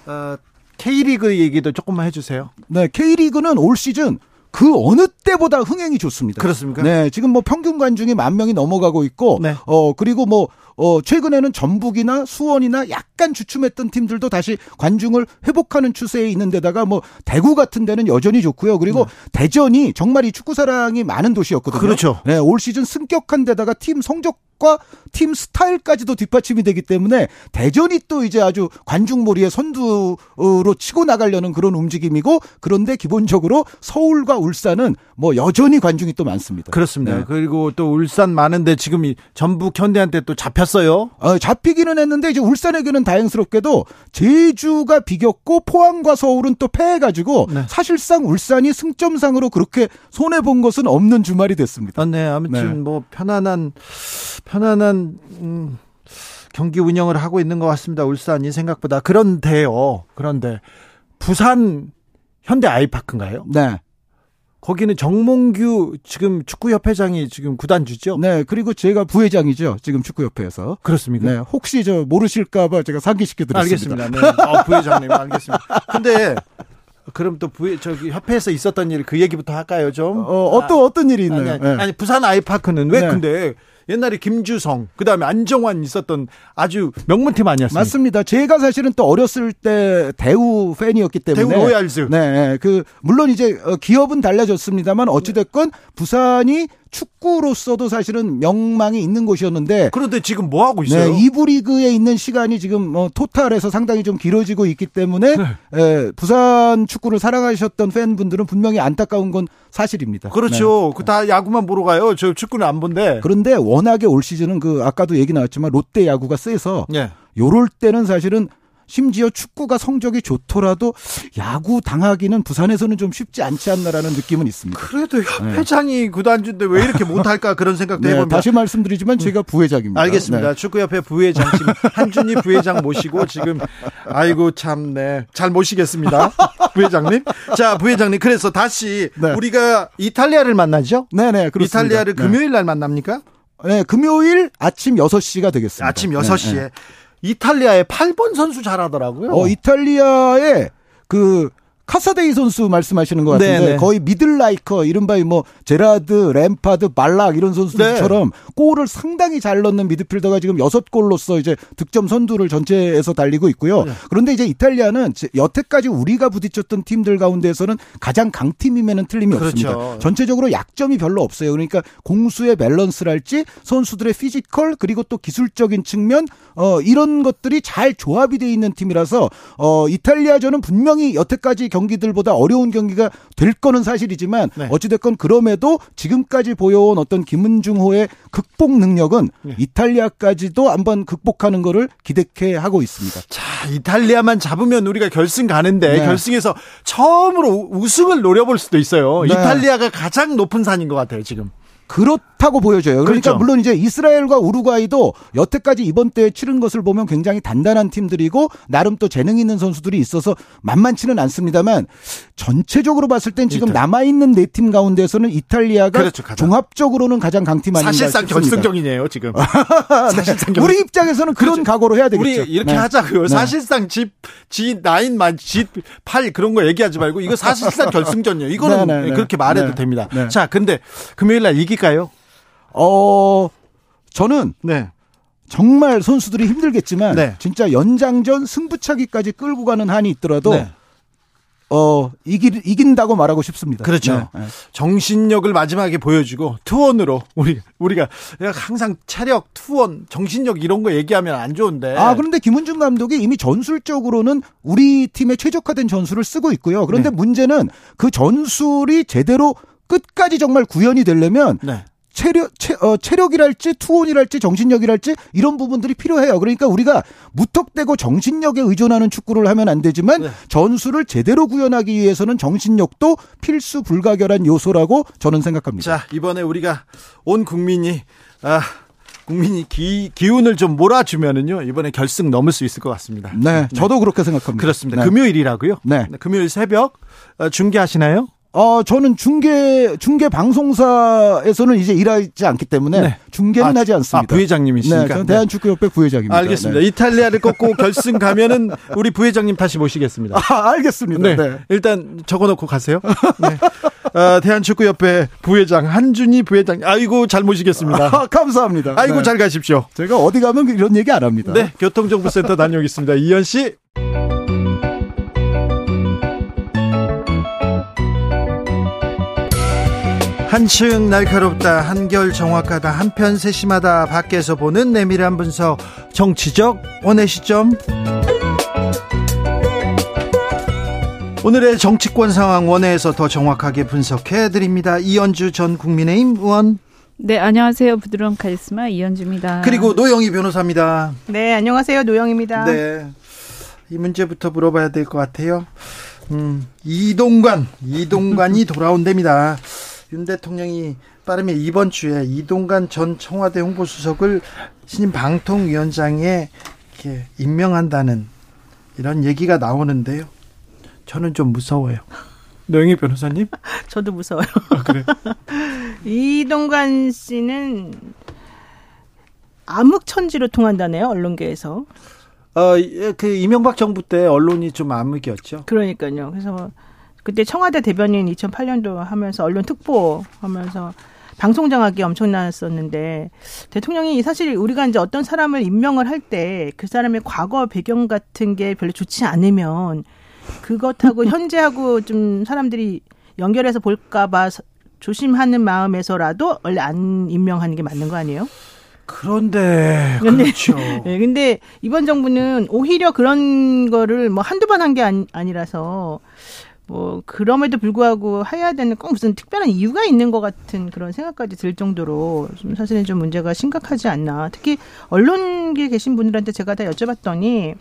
어, K리그 얘기도 조금만 해 주세요. 네, K리그는 올 시즌 그 어느 때보다 흥행이 좋습니다. 그렇습니까? 네, 지금 뭐 평균 관중이 만 명이 넘어가고 있고, 네. 어 그리고 뭐 어, 최근에는 전북이나 수원이나 약간 주춤했던 팀들도 다시 관중을 회복하는 추세에 있는 데다가 뭐 대구 같은 데는 여전히 좋고요. 그리고 네. 대전이 정말 이 축구 사랑이 많은 도시였거든요. 그렇죠. 네, 올 시즌 승격한 데다가 팀 성적 팀 스타일까지도 뒷받침이 되기 때문에 대전이 또 이제 아주 관중몰이의 선두로 치고 나가려는 그런 움직임이고 그런데 기본적으로 서울과 울산은 뭐 여전히 관중이 또 많습니다. 그렇습니다. 네. 그리고 또 울산 많은데 지금 전북 현대한테 또 잡혔어요. 어, 잡히기는 했는데 이제 울산에게는 다행스럽게도 제주가 비겼고 포항과 서울은 또 패해가지고 네. 사실상 울산이 승점상으로 그렇게 손해 본 것은 없는 주말이 됐습니다. 아, 네, 아무튼 네. 뭐 편안한 편안한 음, 경기 운영을 하고 있는 것 같습니다. 울산이 생각보다 그런데요. 그런데 부산 현대 아이파크인가요? 네. 거기는 정몽규 지금 축구협회장이 지금 구단주죠? 네, 그리고 제가 부회장이죠. 지금 축구협회에서. 그렇습니까? 네, 혹시 저 모르실까봐 제가 상기시켜드렸습니다. 알겠습니다. 네, 어, 부회장님 알겠습니다. 근데 그럼 또 부회 저기 협회에서 있었던 일 그 얘기부터 할까요 좀? 어, 어떤 아, 어떤 일이 있나요? 아니, 아니, 네. 아니 부산 아이파크는 왜 네. 근데 옛날에 김주성, 그 다음에 안정환 있었던 아주 명문팀 아니었습니까? 맞습니다. 제가 사실은 또 어렸을 때 대우 팬이었기 때문에. 대우 로얄즈. 네, 네. 그, 물론 이제 어, 기업은 달라졌습니다만 어찌됐건 부산이 축구로서도 사실은 명망이 있는 곳이었는데 그런데 지금 뭐 하고 있어요? 네, 이부 리그에 있는 시간이 지금 뭐 토탈에서 상당히 좀 길어지고 있기 때문에 네. 에, 부산 축구를 사랑하셨던 팬분들은 분명히 안타까운 건 사실입니다. 그렇죠. 네. 그다 야구만 보러 가요. 저 축구는 안 본데. 그런데 워낙에 올 시즌은 그 아까도 얘기 나왔지만 롯데 야구가 세서 네. 요럴 때는 사실은 심지어 축구가 성적이 좋더라도 야구 당하기는 부산에서는 좀 쉽지 않지 않나라는 느낌은 있습니다. 그래도 회장이 네. 구단주인데 왜 이렇게 못할까 그런 생각도 네, 해봅니다. 다시 말씀드리지만 제가 부회장입니다. 알겠습니다. 네. 축구협회 부회장 지금 한준희 부회장 모시고 지금 아이고 참네 잘 모시겠습니다. 부회장님. 자 부회장님 그래서 다시 네. 우리가 이탈리아를 만나죠? 네네 그렇습니다. 이탈리아를 네. 금요일 날 만납니까? 네 금요일 아침 6시가 되겠습니다. 아침 6시에. 이탈리아의 8번 선수 잘하더라고요. 어, 이탈리아의 그 카사데이 선수 말씀하시는 것 같은데 네네. 거의 미들라이커 이른바 뭐 제라드, 램파드, 발락 이런 선수들처럼 네. 골을 상당히 잘 넣는 미드필더가 지금 여섯 골로서 이제 득점 선두를 전체에서 달리고 있고요. 네. 그런데 이제 이탈리아는 여태까지 우리가 부딪혔던 팀들 가운데에서는 가장 강팀임에는 틀림이 그렇죠. 없습니다. 전체적으로 약점이 별로 없어요. 그러니까 공수의 밸런스랄지 선수들의 피지컬 그리고 또 기술적인 측면 어 이런 것들이 잘 조합이 돼 있는 팀이라서 어 이탈리아전은 분명히 여태까지 경기들보다 어려운 경기가 될 거는 사실이지만 네. 어찌됐건 그럼에도 지금까지 보여온 어떤 김은중호의 극복 능력은 네. 이탈리아까지도 한번 극복하는 거를 기대케 하고 있습니다. 자, 이탈리아만 잡으면 우리가 결승 가는데 네. 결승에서 처음으로 우승을 노려볼 수도 있어요. 네. 이탈리아가 가장 높은 산인 것 같아요, 지금. 그렇다고 보여져요. 그러니까 그렇죠. 물론 이제 이스라엘과 우루과이도 여태까지 이번 대회 치른 것을 보면 굉장히 단단한 팀들이고 나름 또 재능 있는 선수들이 있어서 만만치는 않습니다만 전체적으로 봤을 땐 지금 남아 있는 네 팀 가운데서는 이탈리아가 그렇죠, 종합적으로는 가장 강팀 아닌가 사실상 싶습니다. 결승전이네요 지금. 사실상 네. 우리 입장에서는 그런 그렇죠. 각오로 해야 되겠죠. 우리 이렇게 네. 하자고요. 네. 사실상 집 G9 만 G8 그런 거 얘기하지 말고 이거 사실상 결승전이에요. 이거는 네, 네, 네. 그렇게 말해도 됩니다. 자, 근데 금요일 날 이기 이길까요? 어, 저는 네. 정말 선수들이 힘들겠지만 네. 진짜 연장전 승부차기까지 끌고 가는 한이 있더라도 네. 어, 이길, 이긴다고 말하고 싶습니다. 그렇죠. 네. 정신력을 마지막에 보여주고 투원으로 우리 우리가 항상 체력, 투원, 정신력 이런 거 얘기하면 안 좋은데. 아, 그런데 김은중 감독이 이미 전술적으로는 우리 팀에 최적화된 전술을 쓰고 있고요. 그런데 네. 문제는 그 전술이 제대로 끝까지 정말 구현이 되려면 네. 체력, 체, 어, 체력이랄지 투혼이랄지 정신력이랄지 이런 부분들이 필요해요. 그러니까 우리가 무턱대고 정신력에 의존하는 축구를 하면 안 되지만 네. 전술을 제대로 구현하기 위해서는 정신력도 필수 불가결한 요소라고 저는 생각합니다. 자, 이번에 우리가 온 국민이 아 국민이 기, 기운을 좀 몰아주면은요 이번에 결승 넘을 수 있을 것 같습니다. 네, 네. 저도 그렇게 생각합니다. 그렇습니다. 네. 금요일이라고요? 네. 네. 금요일 새벽 어, 중계하시나요? 어, 저는 중계, 중계 방송사에서는 이제 일하지 않기 때문에 네. 중계는 아, 하지 않습니다. 아, 부회장님이시니까. 네, 저는 대한축구협회 부회장입니다. 알겠습니다. 네. 이탈리아를 꺾고 결승 가면은 우리 부회장님 다시 모시겠습니다. 아, 알겠습니다. 네. 네. 일단 적어놓고 가세요. 네. 어, 대한축구협회 부회장 한준희 부회장. 아이고 잘 모시겠습니다. 아, 감사합니다. 아이고 네. 잘 가십시오. 제가 어디 가면 이런 얘기 안 합니다. 네, 교통정보센터 다녀오겠습니다. 이현 씨. 한층 날카롭다 한결 정확하다 한편 세심하다 밖에서 보는 내밀한 분석 정치적 원의 시점 오늘의 정치권 상황 원회에서 더 정확하게 분석해 드립니다. 이현주 전 국민의힘 의원 네, 안녕하세요. 부드러운 카리스마 이현주입니다. 그리고 노영희 변호사입니다. 네, 안녕하세요. 노영입니다. 네. 이 문제부터 물어봐야 될 것 같아요. 음, 이동관, 이동관이 돌아온답니다. 윤 대통령이 빠르면 이번 주에 이동관 전 청와대 홍보수석을 신임 방통위원장에 이렇게 임명한다는 이런 얘기가 나오는데요. 저는 좀 무서워요. 노영희 변호사님? 저도 무서워요. 아, 그래? 이동관 씨는 암흑천지로 통한다네요, 언론계에서. 어, 예, 그 이명박 정부 때 언론이 좀 암흑이었죠. 그러니까요. 그래서 그때 청와대 대변인 2008년도 하면서 언론 특보 하면서 방송 장악이 엄청났었는데 대통령이 사실 우리가 이제 어떤 사람을 임명을 할 때 그 사람의 과거 배경 같은 게 별로 좋지 않으면 그것하고 현재하고 좀 사람들이 연결해서 볼까봐 조심하는 마음에서라도 원래 안 임명하는 게 맞는 거 아니에요? 그런데 근데, 그렇죠. 네, 근데 이번 정부는 오히려 그런 거를 뭐 한두 번 한 게 아니라서 뭐 그럼에도 불구하고 해야 되는 꼭 무슨 특별한 이유가 있는 것 같은 그런 생각까지 들 정도로 좀 사실은 좀 문제가 심각하지 않나. 특히 언론계에 계신 분들한테 제가 다 여쭤봤더니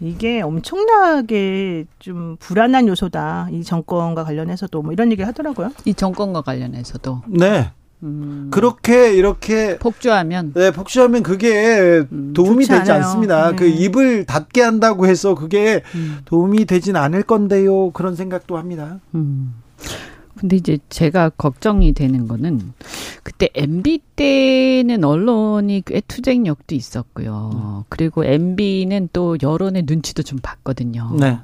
이게 엄청나게 좀 불안한 요소다. 이 정권과 관련해서도 뭐 이런 얘기를 하더라고요. 이 정권과 관련해서도. 네. 음. 그렇게 이렇게 폭주하면 네 폭주하면 그게 음, 도움이 되지 않아요. 않습니다. 네. 그 입을 닫게 한다고 해서 그게 음. 도움이 되진 않을 건데요. 그런 생각도 합니다. 음. 근데 이제 제가 걱정이 되는 거는 그때 MB 때는 언론이 꽤 투쟁력도 있었고요. 음. 그리고 MB는 또 여론의 눈치도 좀 봤거든요. 네.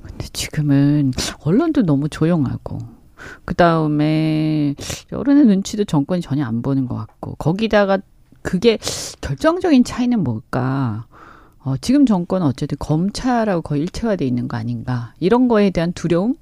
근데 지금은 언론도 너무 조용하고 그 다음에 여론의 눈치도 정권이 전혀 안 보는 것 같고 거기다가 그게 결정적인 차이는 뭘까? 어, 지금 정권은 어쨌든 검찰하고 거의 일체화돼 있는 거 아닌가 이런 거에 대한 두려움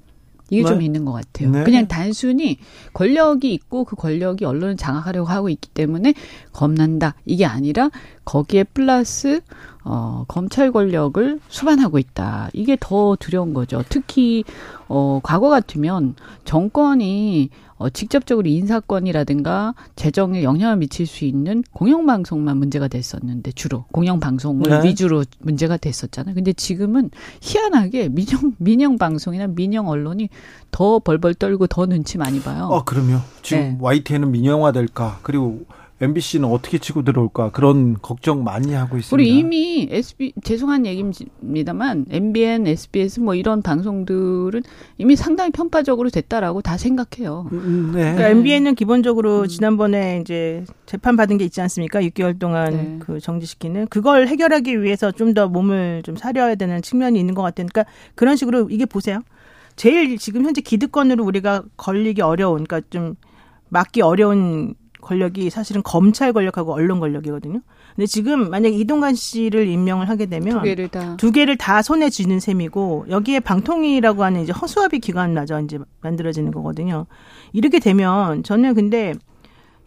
이게 네. 좀 있는 것 같아요. 네. 그냥 단순히 권력이 있고 그 권력이 언론을 장악하려고 하고 있기 때문에 겁난다 이게 아니라 거기에 플러스 어, 검찰 권력을 수반하고 있다. 이게 더 두려운 거죠. 특히 어, 과거 같으면 정권이 어, 직접적으로 인사권이라든가 재정에 영향을 미칠 수 있는 공영방송만 문제가 됐었는데 주로 공영방송을 네. 위주로 문제가 됐었잖아요. 근데 지금은 희한하게 민영 민영 방송이나 민영 언론이 더 벌벌 떨고 더 눈치 많이 봐요. 어, 그럼요. 지금 네. YTN은 민영화 될까? 그리고 MBC는 어떻게 치고 들어올까 그런 걱정 많이 하고 있습니다. 우리 이미 SB 죄송한 얘기입니다만 MBN, SBS 뭐 이런 방송들은 이미 상당히 편파적으로 됐다라고 다 생각해요. 음, 음 네. 그러니까 MBN은 기본적으로 음. 지난번에 이제 재판 받은 게 있지 않습니까? 6개월 동안 네. 그 정지시키는 그걸 해결하기 위해서 좀 더 몸을 좀 사려야 되는 측면이 있는 것 같으니까 그런 식으로 이게 보세요. 제일 지금 현재 기득권으로 우리가 걸리기 어려운 그러니까 좀 막기 어려운 권력이 사실은 검찰 권력하고 언론 권력이거든요. 근데 지금 만약 이동관 씨를 임명을 하게 되면 두 개를 다, 두 개를 다 손에 쥐는 셈이고 여기에 방통위라고 하는 이제 허수아비 기관 마저 이제 만들어지는 거거든요. 이렇게 되면 저는 근데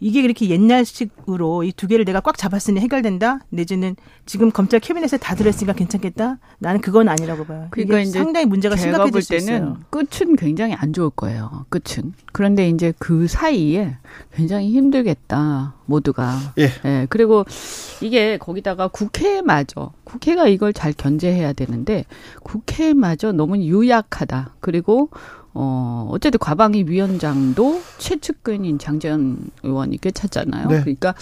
이게 그렇게 옛날식으로 이 두 개를 내가 꽉 잡았으니 해결된다. 내지는 지금 검찰 캐비넷에 다 들었으니까 괜찮겠다. 나는 그건 아니라고 봐요. 그러니까 이제 상당히 문제가 심각해질 수 있어요. 끝은 굉장히 안 좋을 거예요. 끝은. 그런데 이제 그 사이에 굉장히 힘들겠다. 모두가. 예. 예. 그리고 이게 거기다가 국회마저 국회가 이걸 잘 견제해야 되는데 국회마저 너무 유약하다. 그리고 어, 어쨌든 과방위 위원장도 최측근인 장재현 의원이 꿰찼잖아요. 네. 그러니까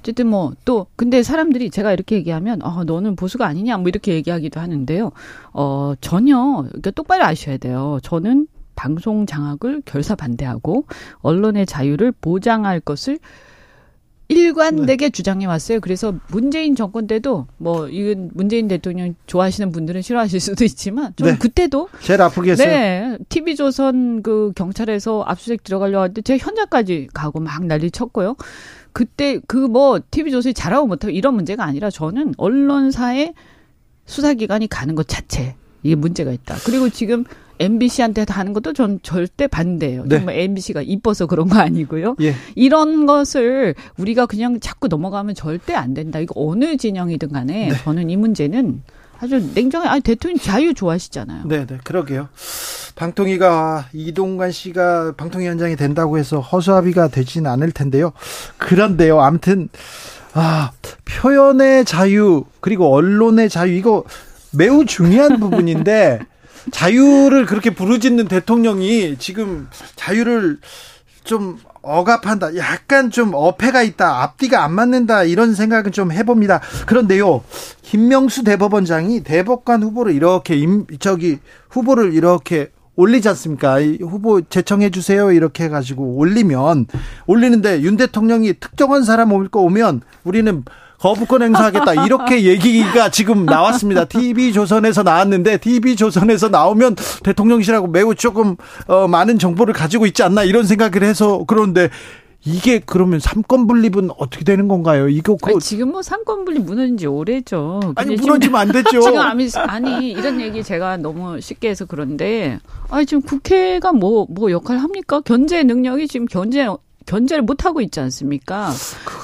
어쨌든 뭐 또 근데 사람들이 제가 이렇게 얘기하면 어 너는 보수가 아니냐 뭐 이렇게 얘기하기도 하는데요. 어 전혀 그러니까 똑바로 아셔야 돼요. 저는 방송 장악을 결사 반대하고 언론의 자유를 보장할 것을 일관되게 네. 주장해 왔어요. 그래서 문재인 정권 때도 뭐 이건 문재인 대통령 좋아하시는 분들은 싫어하실 수도 있지만 좀 네. 그때도 제일 아프게 했어요. 네. TV 조선 그 경찰에서 압수수색 들어가려고 할 때 제가 현장까지 가고 막 난리 쳤고요. 그때 그 뭐 TV 조선이 잘하고 못하고 이런 문제가 아니라 저는 언론사의 수사기관이 가는 것 자체 이게 문제가 있다. 그리고 지금 MBC한테 하는 것도 전 절대 반대예요. 네. 정말 MBC가 이뻐서 그런 거 아니고요. 예. 이런 것을 우리가 그냥 자꾸 넘어가면 절대 안 된다. 이거 어느 진영이든 간에 네. 저는 이 문제는 아주 냉정해. 아니 대통령 자유 좋아하시잖아요. 네, 네. 그러게요. 방통위가 이동관 씨가 방통위 원장이 된다고 해서 허수아비가 되지는 않을 텐데요. 그런데요. 아무튼 아, 표현의 자유 그리고 언론의 자유 이거 매우 중요한 부분인데 자유를 그렇게 부르짖는 대통령이 지금 자유를 좀 억압한다. 약간 좀 어폐가 있다. 앞뒤가 안 맞는다. 이런 생각은 좀 해봅니다. 그런데요, 김명수 대법원장이 대법관 후보를 이렇게 임, 저기 후보를 이렇게 올리지 않습니까? 후보 제청해 주세요. 이렇게 해가지고 올리면 올리는데 윤 대통령이 특정한 사람 올 거 오면 우리는 거부권 행사하겠다 이렇게 얘기가 지금 나왔습니다. TV 조선에서 나왔는데 TV 조선에서 나오면 대통령실하고 매우 조금 어, 많은 정보를 가지고 있지 않나 이런 생각을 해서 그런데 이게 그러면 삼권 분립은 어떻게 되는 건가요? 이거 그... 지금 뭐 삼권 분립 무너진 지 오래죠. 아니 무너지면 안 되죠. 지금 아니, 아니 이런 얘기 제가 너무 쉽게 해서 그런데 아니 지금 국회가 뭐뭐 뭐 역할 합니까? 견제 능력이 지금 견제 견제를 못 하고 있지 않습니까?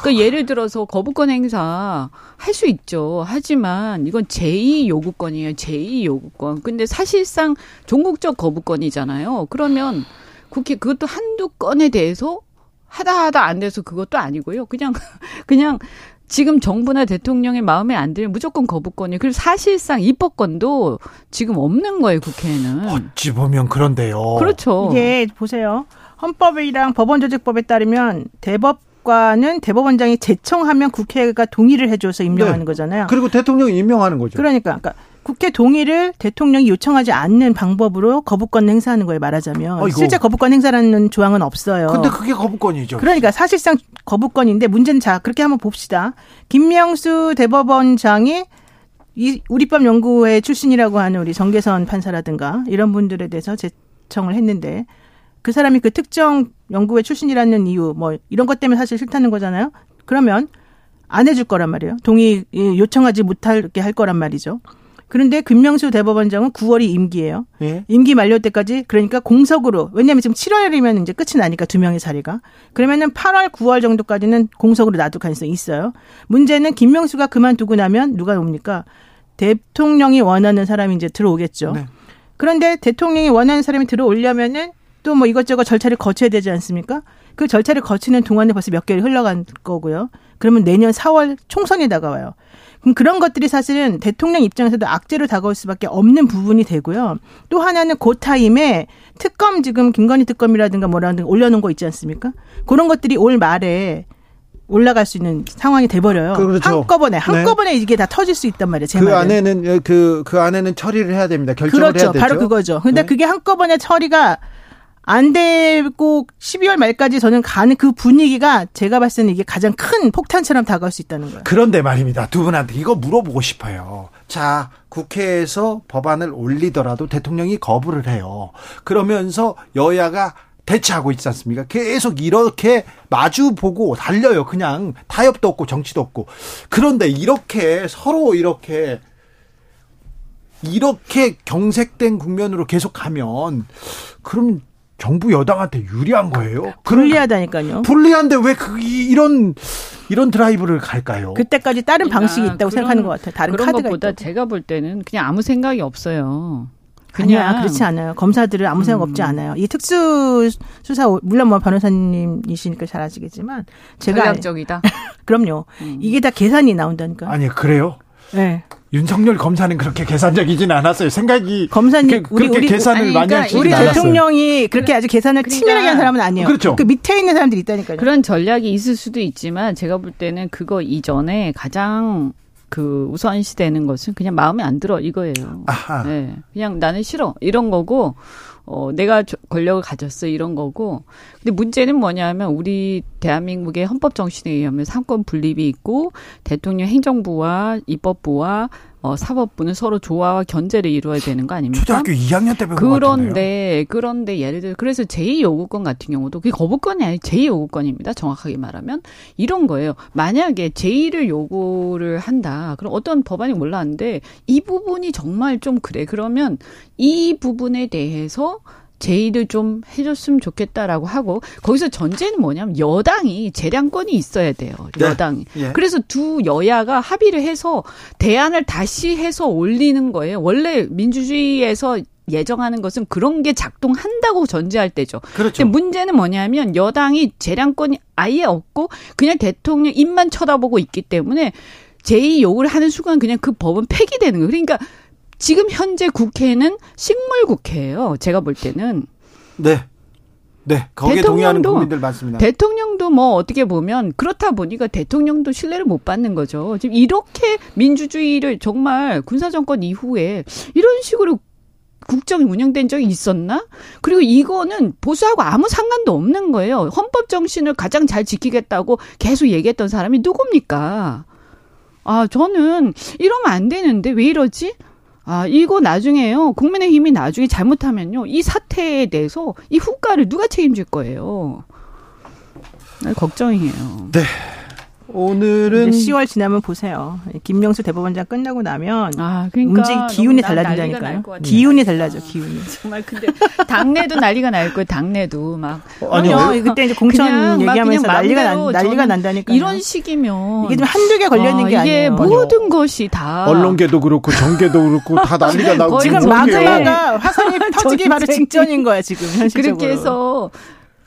그러니까 예를 들어서 거부권 행사 할 수 있죠. 하지만 이건 재의 요구권이에요. 재의 요구권. 근데 사실상 종국적 거부권이잖아요. 그러면 국회 그것도 한두 건에 대해서 하다 하다 안 돼서 그것도 아니고요. 그냥 그냥 지금 정부나 대통령의 마음에 안 들면 무조건 거부권이 그리고 사실상 입법권도 지금 없는 거예요 국회에는. 어찌 보면 그런데요. 그렇죠. 이게 보세요. 헌법이랑 법원조직법에 따르면 대법 관은 대법원장이 제청하면 국회가 동의를 해줘서 임명하는 네. 거잖아요. 그리고 대통령이 임명하는 거죠. 그러니까, 그러니까 국회 동의를 대통령이 요청하지 않는 방법으로 거부권 행사하는 거에 말하자면 아이고. 실제 거부권 행사라는 조항은 없어요. 근데 그게 거부권이죠. 그러니까 사실상 거부권인데 문제는 자 그렇게 한번 봅시다. 김명수 대법원장이 이 우리법 연구회 출신이라고 하는 우리 정계선 판사라든가 이런 분들에 대해서 제청을 했는데 그 사람이 그 특정 연구회 출신이라는 이유 뭐 이런 것 때문에 사실 싫다는 거잖아요. 그러면 안 해줄 거란 말이에요. 동의 예, 요청하지 못하게 할 거란 말이죠. 그런데 김명수 대법원장은 9월이 임기예요. 예? 임기 만료 때까지 그러니까 공석으로 왜냐하면 지금 7월이면 이제 끝이 나니까 두 명의 자리가 그러면은 8월 9월 정도까지는 공석으로 놔둘 가능성이 있어요. 문제는 김명수가 그만두고 나면 누가 옵니까? 대통령이 원하는 사람이 이제 들어오겠죠. 네. 그런데 대통령이 원하는 사람이 들어오려면은 또 뭐 이것저것 절차를 거쳐야 되지 않습니까? 그 절차를 거치는 동안에 벌써 몇 개월이 흘러간 거고요. 그러면 내년 4월 총선이 다가와요. 그럼 그런 것들이 사실은 대통령 입장에서도 악재로 다가올 수밖에 없는 부분이 되고요. 또 하나는 그 타임에 특검 지금 김건희 특검이라든가 뭐라든가 올려놓은 거 있지 않습니까? 그런 것들이 올 말에 올라갈 수 있는 상황이 돼버려요. 그렇죠. 한꺼번에 한꺼번에 네. 이게 다 터질 수 있단 말이에요. 그 말은. 안에는 그그 그 안에는 처리를 해야 됩니다. 결정을 그렇죠. 해야 되죠. 바로 그거죠. 근데 네. 그게 한꺼번에 처리가 안 되고 12월 말까지 저는 가는 그 분위기가 제가 봤을 때는 이게 가장 큰 폭탄처럼 다가올 수 있다는 거예요. 그런데 말입니다. 두 분한테 이거 물어보고 싶어요. 자, 국회에서 법안을 올리더라도 대통령이 거부를 해요. 그러면서 여야가 대치하고 있지 않습니까? 계속 이렇게 마주 보고 달려요. 그냥 타협도 없고 정치도 없고. 그런데 이렇게 서로 이렇게 이렇게 경색된 국면으로 계속 가면 그럼 정부 여당한테 유리한 거예요? 불리하다니까요. 불리한데 왜 그 이런 이런 드라이브를 갈까요? 그때까지 다른 그러니까 방식이 있다고 그런, 생각하는 것 같아요. 다른 그런 카드가 것보다 있다고. 제가 볼 때는 그냥 아무 생각이 없어요. 그냥 아니야, 그렇지 않아요. 검사들은 아무 생각 음. 없지 않아요. 이 특수 수사 물론 뭐 변호사님이시니까 잘 아시겠지만 제가 전략적이다. 그럼요. 음. 이게 다 계산이 나온다니까. 아니 그래요? 네. 윤석열 검사는 그렇게 계산적이지는 않았어요. 생각이 검사님 그, 우리, 렇게 우리, 계산을 아니, 많이 그러니까 우리 않았어요. 대통령이 그렇게 아주 계산을 그러니까, 치밀하게 한 사람은 아니에요. 그렇죠. 그 밑에 있는 사람들이 있다니까요. 그런 전략이 있을 수도 있지만 제가 볼 때는 그거 이전에 가장 그 우선시되는 것은 그냥 마음에 안 들어 이거예요. 아하. 네. 그냥 나는 싫어 이런 거고 어, 내가 권력을 가졌어 이런 거고. 근데 문제는 뭐냐면 우리 대한민국의 헌법 정신에 의하면 삼권 분립이 있고 대통령 행정부와 입법부와 어, 사법부는 서로 조화와 견제를 이루어야 되는 거 아닙니까? 초등학교 2학년 때 배운 그런데 그런데 예를 들어 그래서 제2 요구권 같은 경우도 그게 거부권이 아니라 제2 요구권입니다. 정확하게 말하면 이런 거예요. 만약에 제2를 요구를 한다. 그럼 어떤 법안이 올라왔는데 이 부분이 정말 좀 그래. 그러면 이 부분에 대해서 제의를 좀 해줬으면 좋겠다라고 하고 거기서 전제는 뭐냐면 여당이 재량권이 있어야 돼요. 네. 여당이. 예. 그래서 두 여야가 합의를 해서 대안을 다시 해서 올리는 거예요. 원래 민주주의에서 예정하는 것은 그런 게 작동한다고 전제할 때죠. 그렇죠. 근데 문제는 뭐냐면 여당이 재량권이 아예 없고 그냥 대통령 입만 쳐다보고 있기 때문에 제의 요구를 하는 순간 그냥 그 법은 폐기되는 거예요. 그러니까 지금 현재 국회는 식물 국회예요. 제가 볼 때는. 네. 네, 거기에 동의하는 국민들 많습니다. 대통령도 뭐 어떻게 보면 그렇다 보니까 대통령도 신뢰를 못 받는 거죠. 지금 이렇게 민주주의를 정말 군사정권 이후에 이런 식으로 국정이 운영된 적이 있었나? 그리고 이거는 보수하고 아무 상관도 없는 거예요. 헌법 정신을 가장 잘 지키겠다고 계속 얘기했던 사람이 누굽니까? 아, 저는 이러면 안 되는데 왜 이러지? 아, 이거 나중에요. 국민의힘이 나중에 잘못하면요. 이 사태에 대해서 이 후과를 누가 책임질 거예요. 네, 걱정이에요. 네. 오늘은 10월 지나면 보세요. 김명수 대법원장 끝나고 나면 아, 그러니까 움직 기운이 달라진다니까요. 기운이 달라져. 기운이. 정말 근데 당내도 난리가 날 거예요. 당내도 막 어, 아니요. 그때 이제 공천 얘기하면서 난리가 난, 난리가 난다니까. 이런 식이면 이게 좀 한두 개 걸려 있는 게 아니에요. 모든 것이 다 언론계도 그렇고 정계도 그렇고 다 난리가 나고 지금 마그마가 화산이 터지기 바로 직전인 거야 지금 현실적으로. 그렇게 해서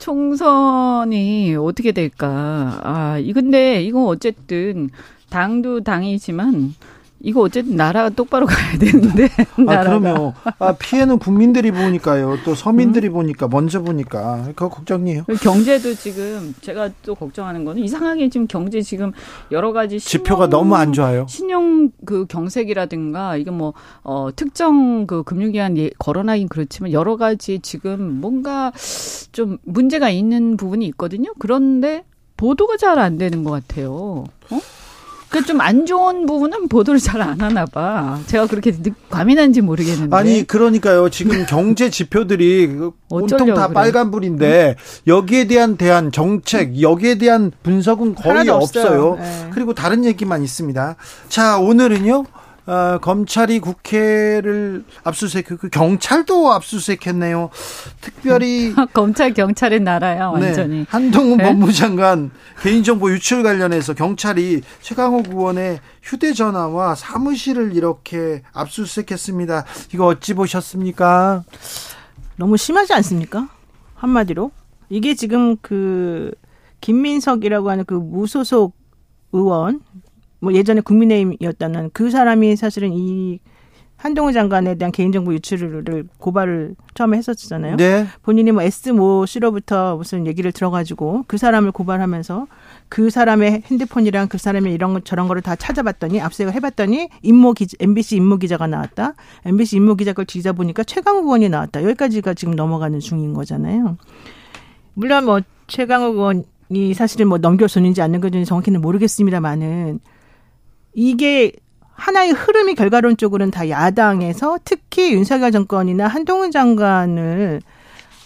총선이 어떻게 될까? 아, 이 근데 이거 어쨌든 당도 당이지만 이거 어쨌든 나라가 똑바로 가야 되는데. 아, 그러면 아, 피해는 국민들이 보니까요. 또 서민들이 음. 보니까 먼저 보니까 그거 걱정이에요. 경제도 지금 제가 또 걱정하는 거는 이상하게 지금 경제 지금 여러 가지 신용, 지표가 너무 안 좋아요. 신용 그 경색이라든가 이게 뭐 어, 특정 그 금융기관 예, 거론하긴 그렇지만 여러 가지 지금 뭔가 좀 문제가 있는 부분이 있거든요. 그런데 보도가 잘 안 되는 것 같아요. 어? 그 좀 안 좋은 부분은 보도를 잘 안 하나 봐. 제가 그렇게 과민한지 모르겠는데. 아니 그러니까요. 지금 경제 지표들이 그 온통 다 그래. 빨간불인데 여기에 대한 대한 정책, 여기에 대한 분석은 거의 없어요. 네. 그리고 다른 얘기만 있습니다. 자 오늘은요. 어, 검찰이 국회를 압수수색, 그 경찰도 압수수색했네요. 특별히 검찰 경찰의 나라야 네, 완전히. 네, 한동훈 네? 법무장관 개인정보 유출 관련해서 경찰이 최강욱 의원의 휴대전화와 사무실을 이렇게 압수수색했습니다. 이거 어찌 보셨습니까? 너무 심하지 않습니까? 한마디로 이게 지금 그 김민석이라고 하는 그 무소속 의원 뭐 예전에 국민의힘이었다는 그 사람이 사실은 이 한동훈 장관에 대한 개인정보 유출을 고발을 처음에 했었잖아요. 네. 본인이 뭐 S 모 씨로부터 무슨 얘기를 들어가지고 그 사람을 고발하면서 그 사람의 핸드폰이랑 그 사람의 이런 것 저런 거를 다 찾아봤더니 압수수색을 해봤더니 임모 기 MBC 임모 기자가 나왔다. MBC 임모 기자 걸 뒤져 보니까 최강욱 의원이 나왔다. 여기까지가 지금 넘어가는 중인 거잖아요. 물론 뭐 최강욱 의원 이 사실은 뭐 넘겨줬는지 안 넘겨줬는지 정확히는 모르겠습니다만은 이게 하나의 흐름이 결과론적으로는 다 야당에서 특히 윤석열 정권이나 한동훈 장관을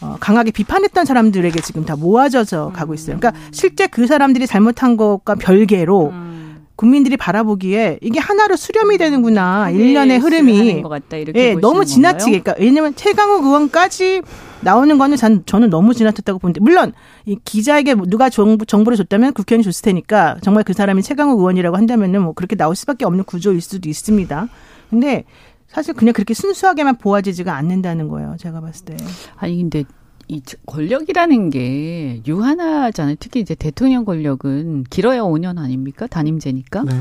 어, 강하게 비판했던 사람들에게 지금 다 모아져서 가고 있어요. 그러니까 실제 그 사람들이 잘못한 것과 별개로 음. 국민들이 바라보기에 이게 하나로 수렴이 되는구나. 일련의 흐름이. 예, 너무 지나치게. 그러니까 왜냐면 최강욱 의원까지 나오는 거는 전, 저는 너무 지나쳤다고 보는데 물론 이 기자에게 누가 정보, 정보를 줬다면 국회의원이 줬을 테니까 정말 그 사람이 최강욱 의원이라고 한다면은 뭐 그렇게 나올 수밖에 없는 구조일 수도 있습니다. 근데 사실 그냥 그렇게 순수하게만 보아지지가 않는다는 거예요. 제가 봤을 때. 아니 근데 이 권력이라는 게 유한하잖아요. 특히 이제 대통령 권력은 길어야 5년 아닙니까? 단임제니까. 네.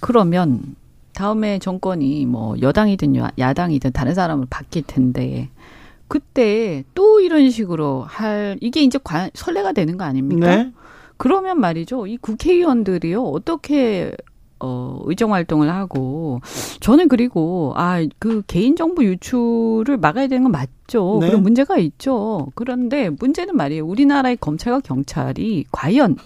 그러면 다음에 정권이 뭐 여당이든 야당이든 다른 사람을 바뀔 텐데 그때 또 이런 식으로 할 이게 이제 관, 설레가 되는 거 아닙니까? 네. 그러면 말이죠. 이 국회의원들이요 어떻게 어, 의정 활동을 하고 저는 그리고 아 그 개인 정보 유출을 막아야 되는 건 맞죠. 네. 그런 문제가 있죠. 그런데 문제는 말이에요. 우리나라의 검찰과 경찰이 과연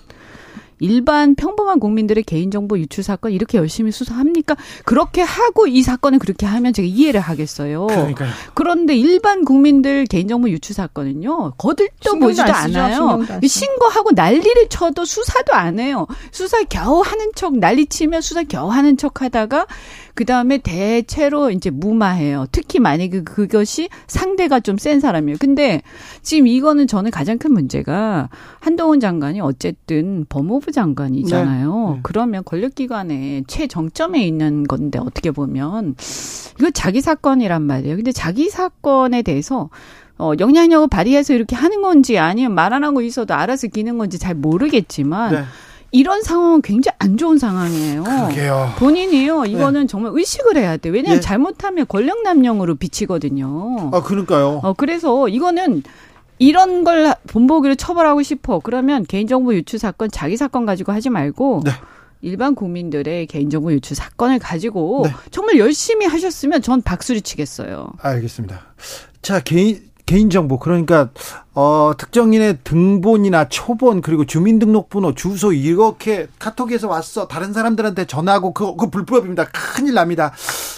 일반 평범한 국민들의 개인정보 유출 사건 이렇게 열심히 수사합니까? 그렇게 하고 이 사건을 그렇게 하면 제가 이해를 하겠어요. 그러니까요. 그런데 일반 국민들 개인정보 유출 사건은요. 거들떠 보지도 않아요. 신고하고 난리를 쳐도 수사도 안 해요. 수사 겨우 하는 척 난리 치면 수사 겨우 하는 척 하다가 그 다음에 대체로 이제 무마해요. 특히 만약에 그것이 상대가 좀 센 사람이에요. 근데 지금 이거는 저는 가장 큰 문제가 한동훈 장관이 어쨌든 법무부 장관이잖아요. 네. 네. 그러면 권력기관의 최정점에 있는 건데 어떻게 보면 이거 자기 사건이란 말이에요. 근데 자기 사건에 대해서 어, 영향력을 발휘해서 이렇게 하는 건지 아니면 말 안 하고 있어도 알아서 기는 건지 잘 모르겠지만 네. 이런 상황은 굉장히 안 좋은 상황이에요. 그러게요. 본인이요. 이거는 네. 정말 의식을 해야 돼. 왜냐하면 예. 잘못하면 권력 남용으로 비치거든요. 아, 그러니까요. 어, 그래서 이거는 이런 걸 본보기로 처벌하고 싶어. 그러면 개인정보 유출 사건 자기 사건 가지고 하지 말고 네. 일반 국민들의 개인정보 유출 사건을 가지고 네. 정말 열심히 하셨으면 전 박수를 치겠어요. 알겠습니다. 자, 개인 개인정보. 그러니까 어 특정인의 등본이나 초본 그리고 주민등록번호 주소 이렇게 카톡에서 왔어. 다른 사람들한테 전화하고 그거, 그거 불법입니다. 큰일 납니다.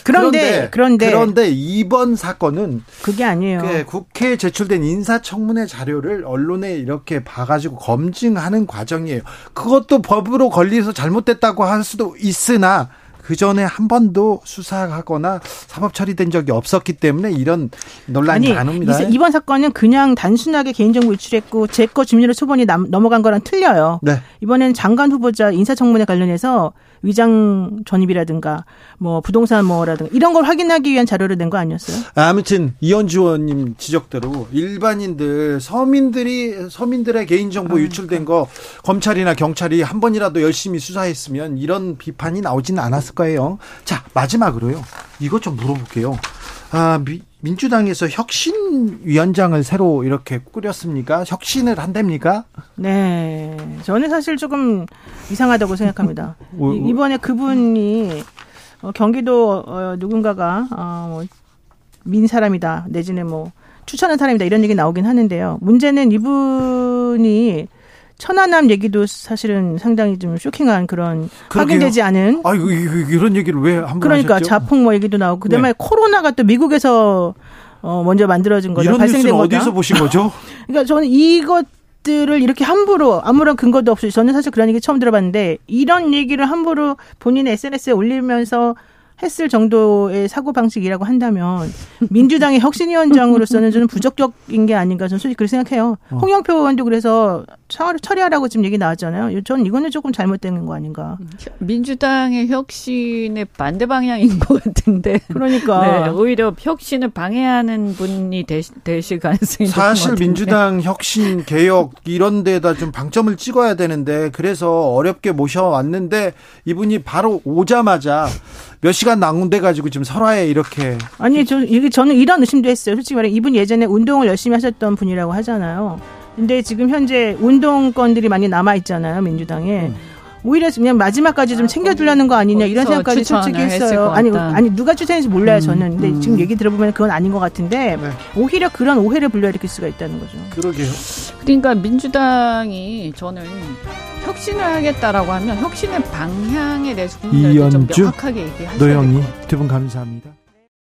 그런데 그런데 그런데. 이번 사건은 그게 아니에요. 그 국회에 제출된 인사청문회 자료를 언론에 이렇게 봐가지고 검증하는 과정이에요. 그것도 법으로 걸려서 잘못됐다고 할 수도 있으나 그 전에 한 번도 수사하거나 사법 처리된 적이 없었기 때문에 이런 논란이 아니, 많습니다. 이번 사건은 그냥 단순하게 개인정보 유출했고 제거 주민으로 남, 넘어간 거랑 틀려요. 네. 이번엔 장관 후보자 인사청문회 관련해서 위장 전입이라든가 뭐 부동산 뭐라든가 이런 걸 확인하기 위한 자료를 낸 거 아니었어요? 아무튼 이현주 의원님 지적대로 일반인들 서민들이 서민들의 개인정보 아, 유출된 거 검찰이나 경찰이 한 번이라도 열심히 수사했으면 이런 비판이 나오지는 않았을 거예요. 자 마지막으로요. 이것 좀 물어볼게요. 아, 미, 민주당에서 혁신위원장을 새로 이렇게 꾸렸습니까? 혁신을 한답니까? 네. 저는 사실 조금 이상하다고 생각합니다. 이번에 그분이 어, 경기도 어, 누군가가 어, 뭐, 민 사람이다 내지는 뭐 추천한 사람이다 이런 얘기 나오긴 하는데요. 문제는 이분이 천안함 얘기도 사실은 상당히 좀 쇼킹한 그런 그러게요. 확인되지 않은 아 이런 얘기를 왜 한번 그러니까 하셨죠? 자폭 뭐 얘기도 나오고 그다음에 네. 코로나가 또 미국에서 어 먼저 만들어진 거다 이런 발생된 뉴스는 거다. 어디서 보신 거죠? 그러니까 저는 이것 들을 이렇게 함부로 아무런 근거도 없이 저는 사실 그런 얘기 처음 들어봤는데 이런 얘기를 함부로 본인의 SNS에 올리면서 했을 정도의 사고 방식이라고 한다면 민주당의 혁신위원장으로서는 저는 부적격인 게 아닌가 저는 솔직히 그렇게 생각해요. 어. 홍영표 의원도 그래서 처- 처리하라고 지금 얘기 나왔잖아요. 저는 이거는 조금 잘못된 거 아닌가. 민주당의 혁신의 반대 방향인 것 같은데. 그러니까 네, 오히려 혁신을 방해하는 분이 되시, 되실 가능성이 사실 같은데. 민주당 혁신 개혁 이런 데다 좀 방점을 찍어야 되는데 그래서 어렵게 모셔왔는데 이분이 바로 오자마자 몇 시간 나온돼 가지고 지금 설화에 이렇게 아니 저 이게 저는 이런 의심도 했어요. 솔직히 말해 이분 예전에 운동을 열심히 하셨던 분이라고 하잖아요. 근데 지금 현재 운동권들이 많이 남아 있잖아요 민주당에. 오히려 그냥 마지막까지 좀 챙겨주려는 거 아니냐 이런 생각까지 솔직히 했어요. 것 아니. 아니 누가 추천했는지 몰라요 저는. 근데 음. 지금 얘기 들어보면 그건 아닌 것 같은데 네. 오히려 그런 오해를 불러일으킬 수가 있다는 거죠. 그러게요. 그러니까 민주당이 저는 혁신을 하겠다라고 하면 혁신의 방향에 대해서 국민들에게 좀 이연주, 명확하게 얘기하셔야 노영희 될것 같아요. 두분 감사합니다.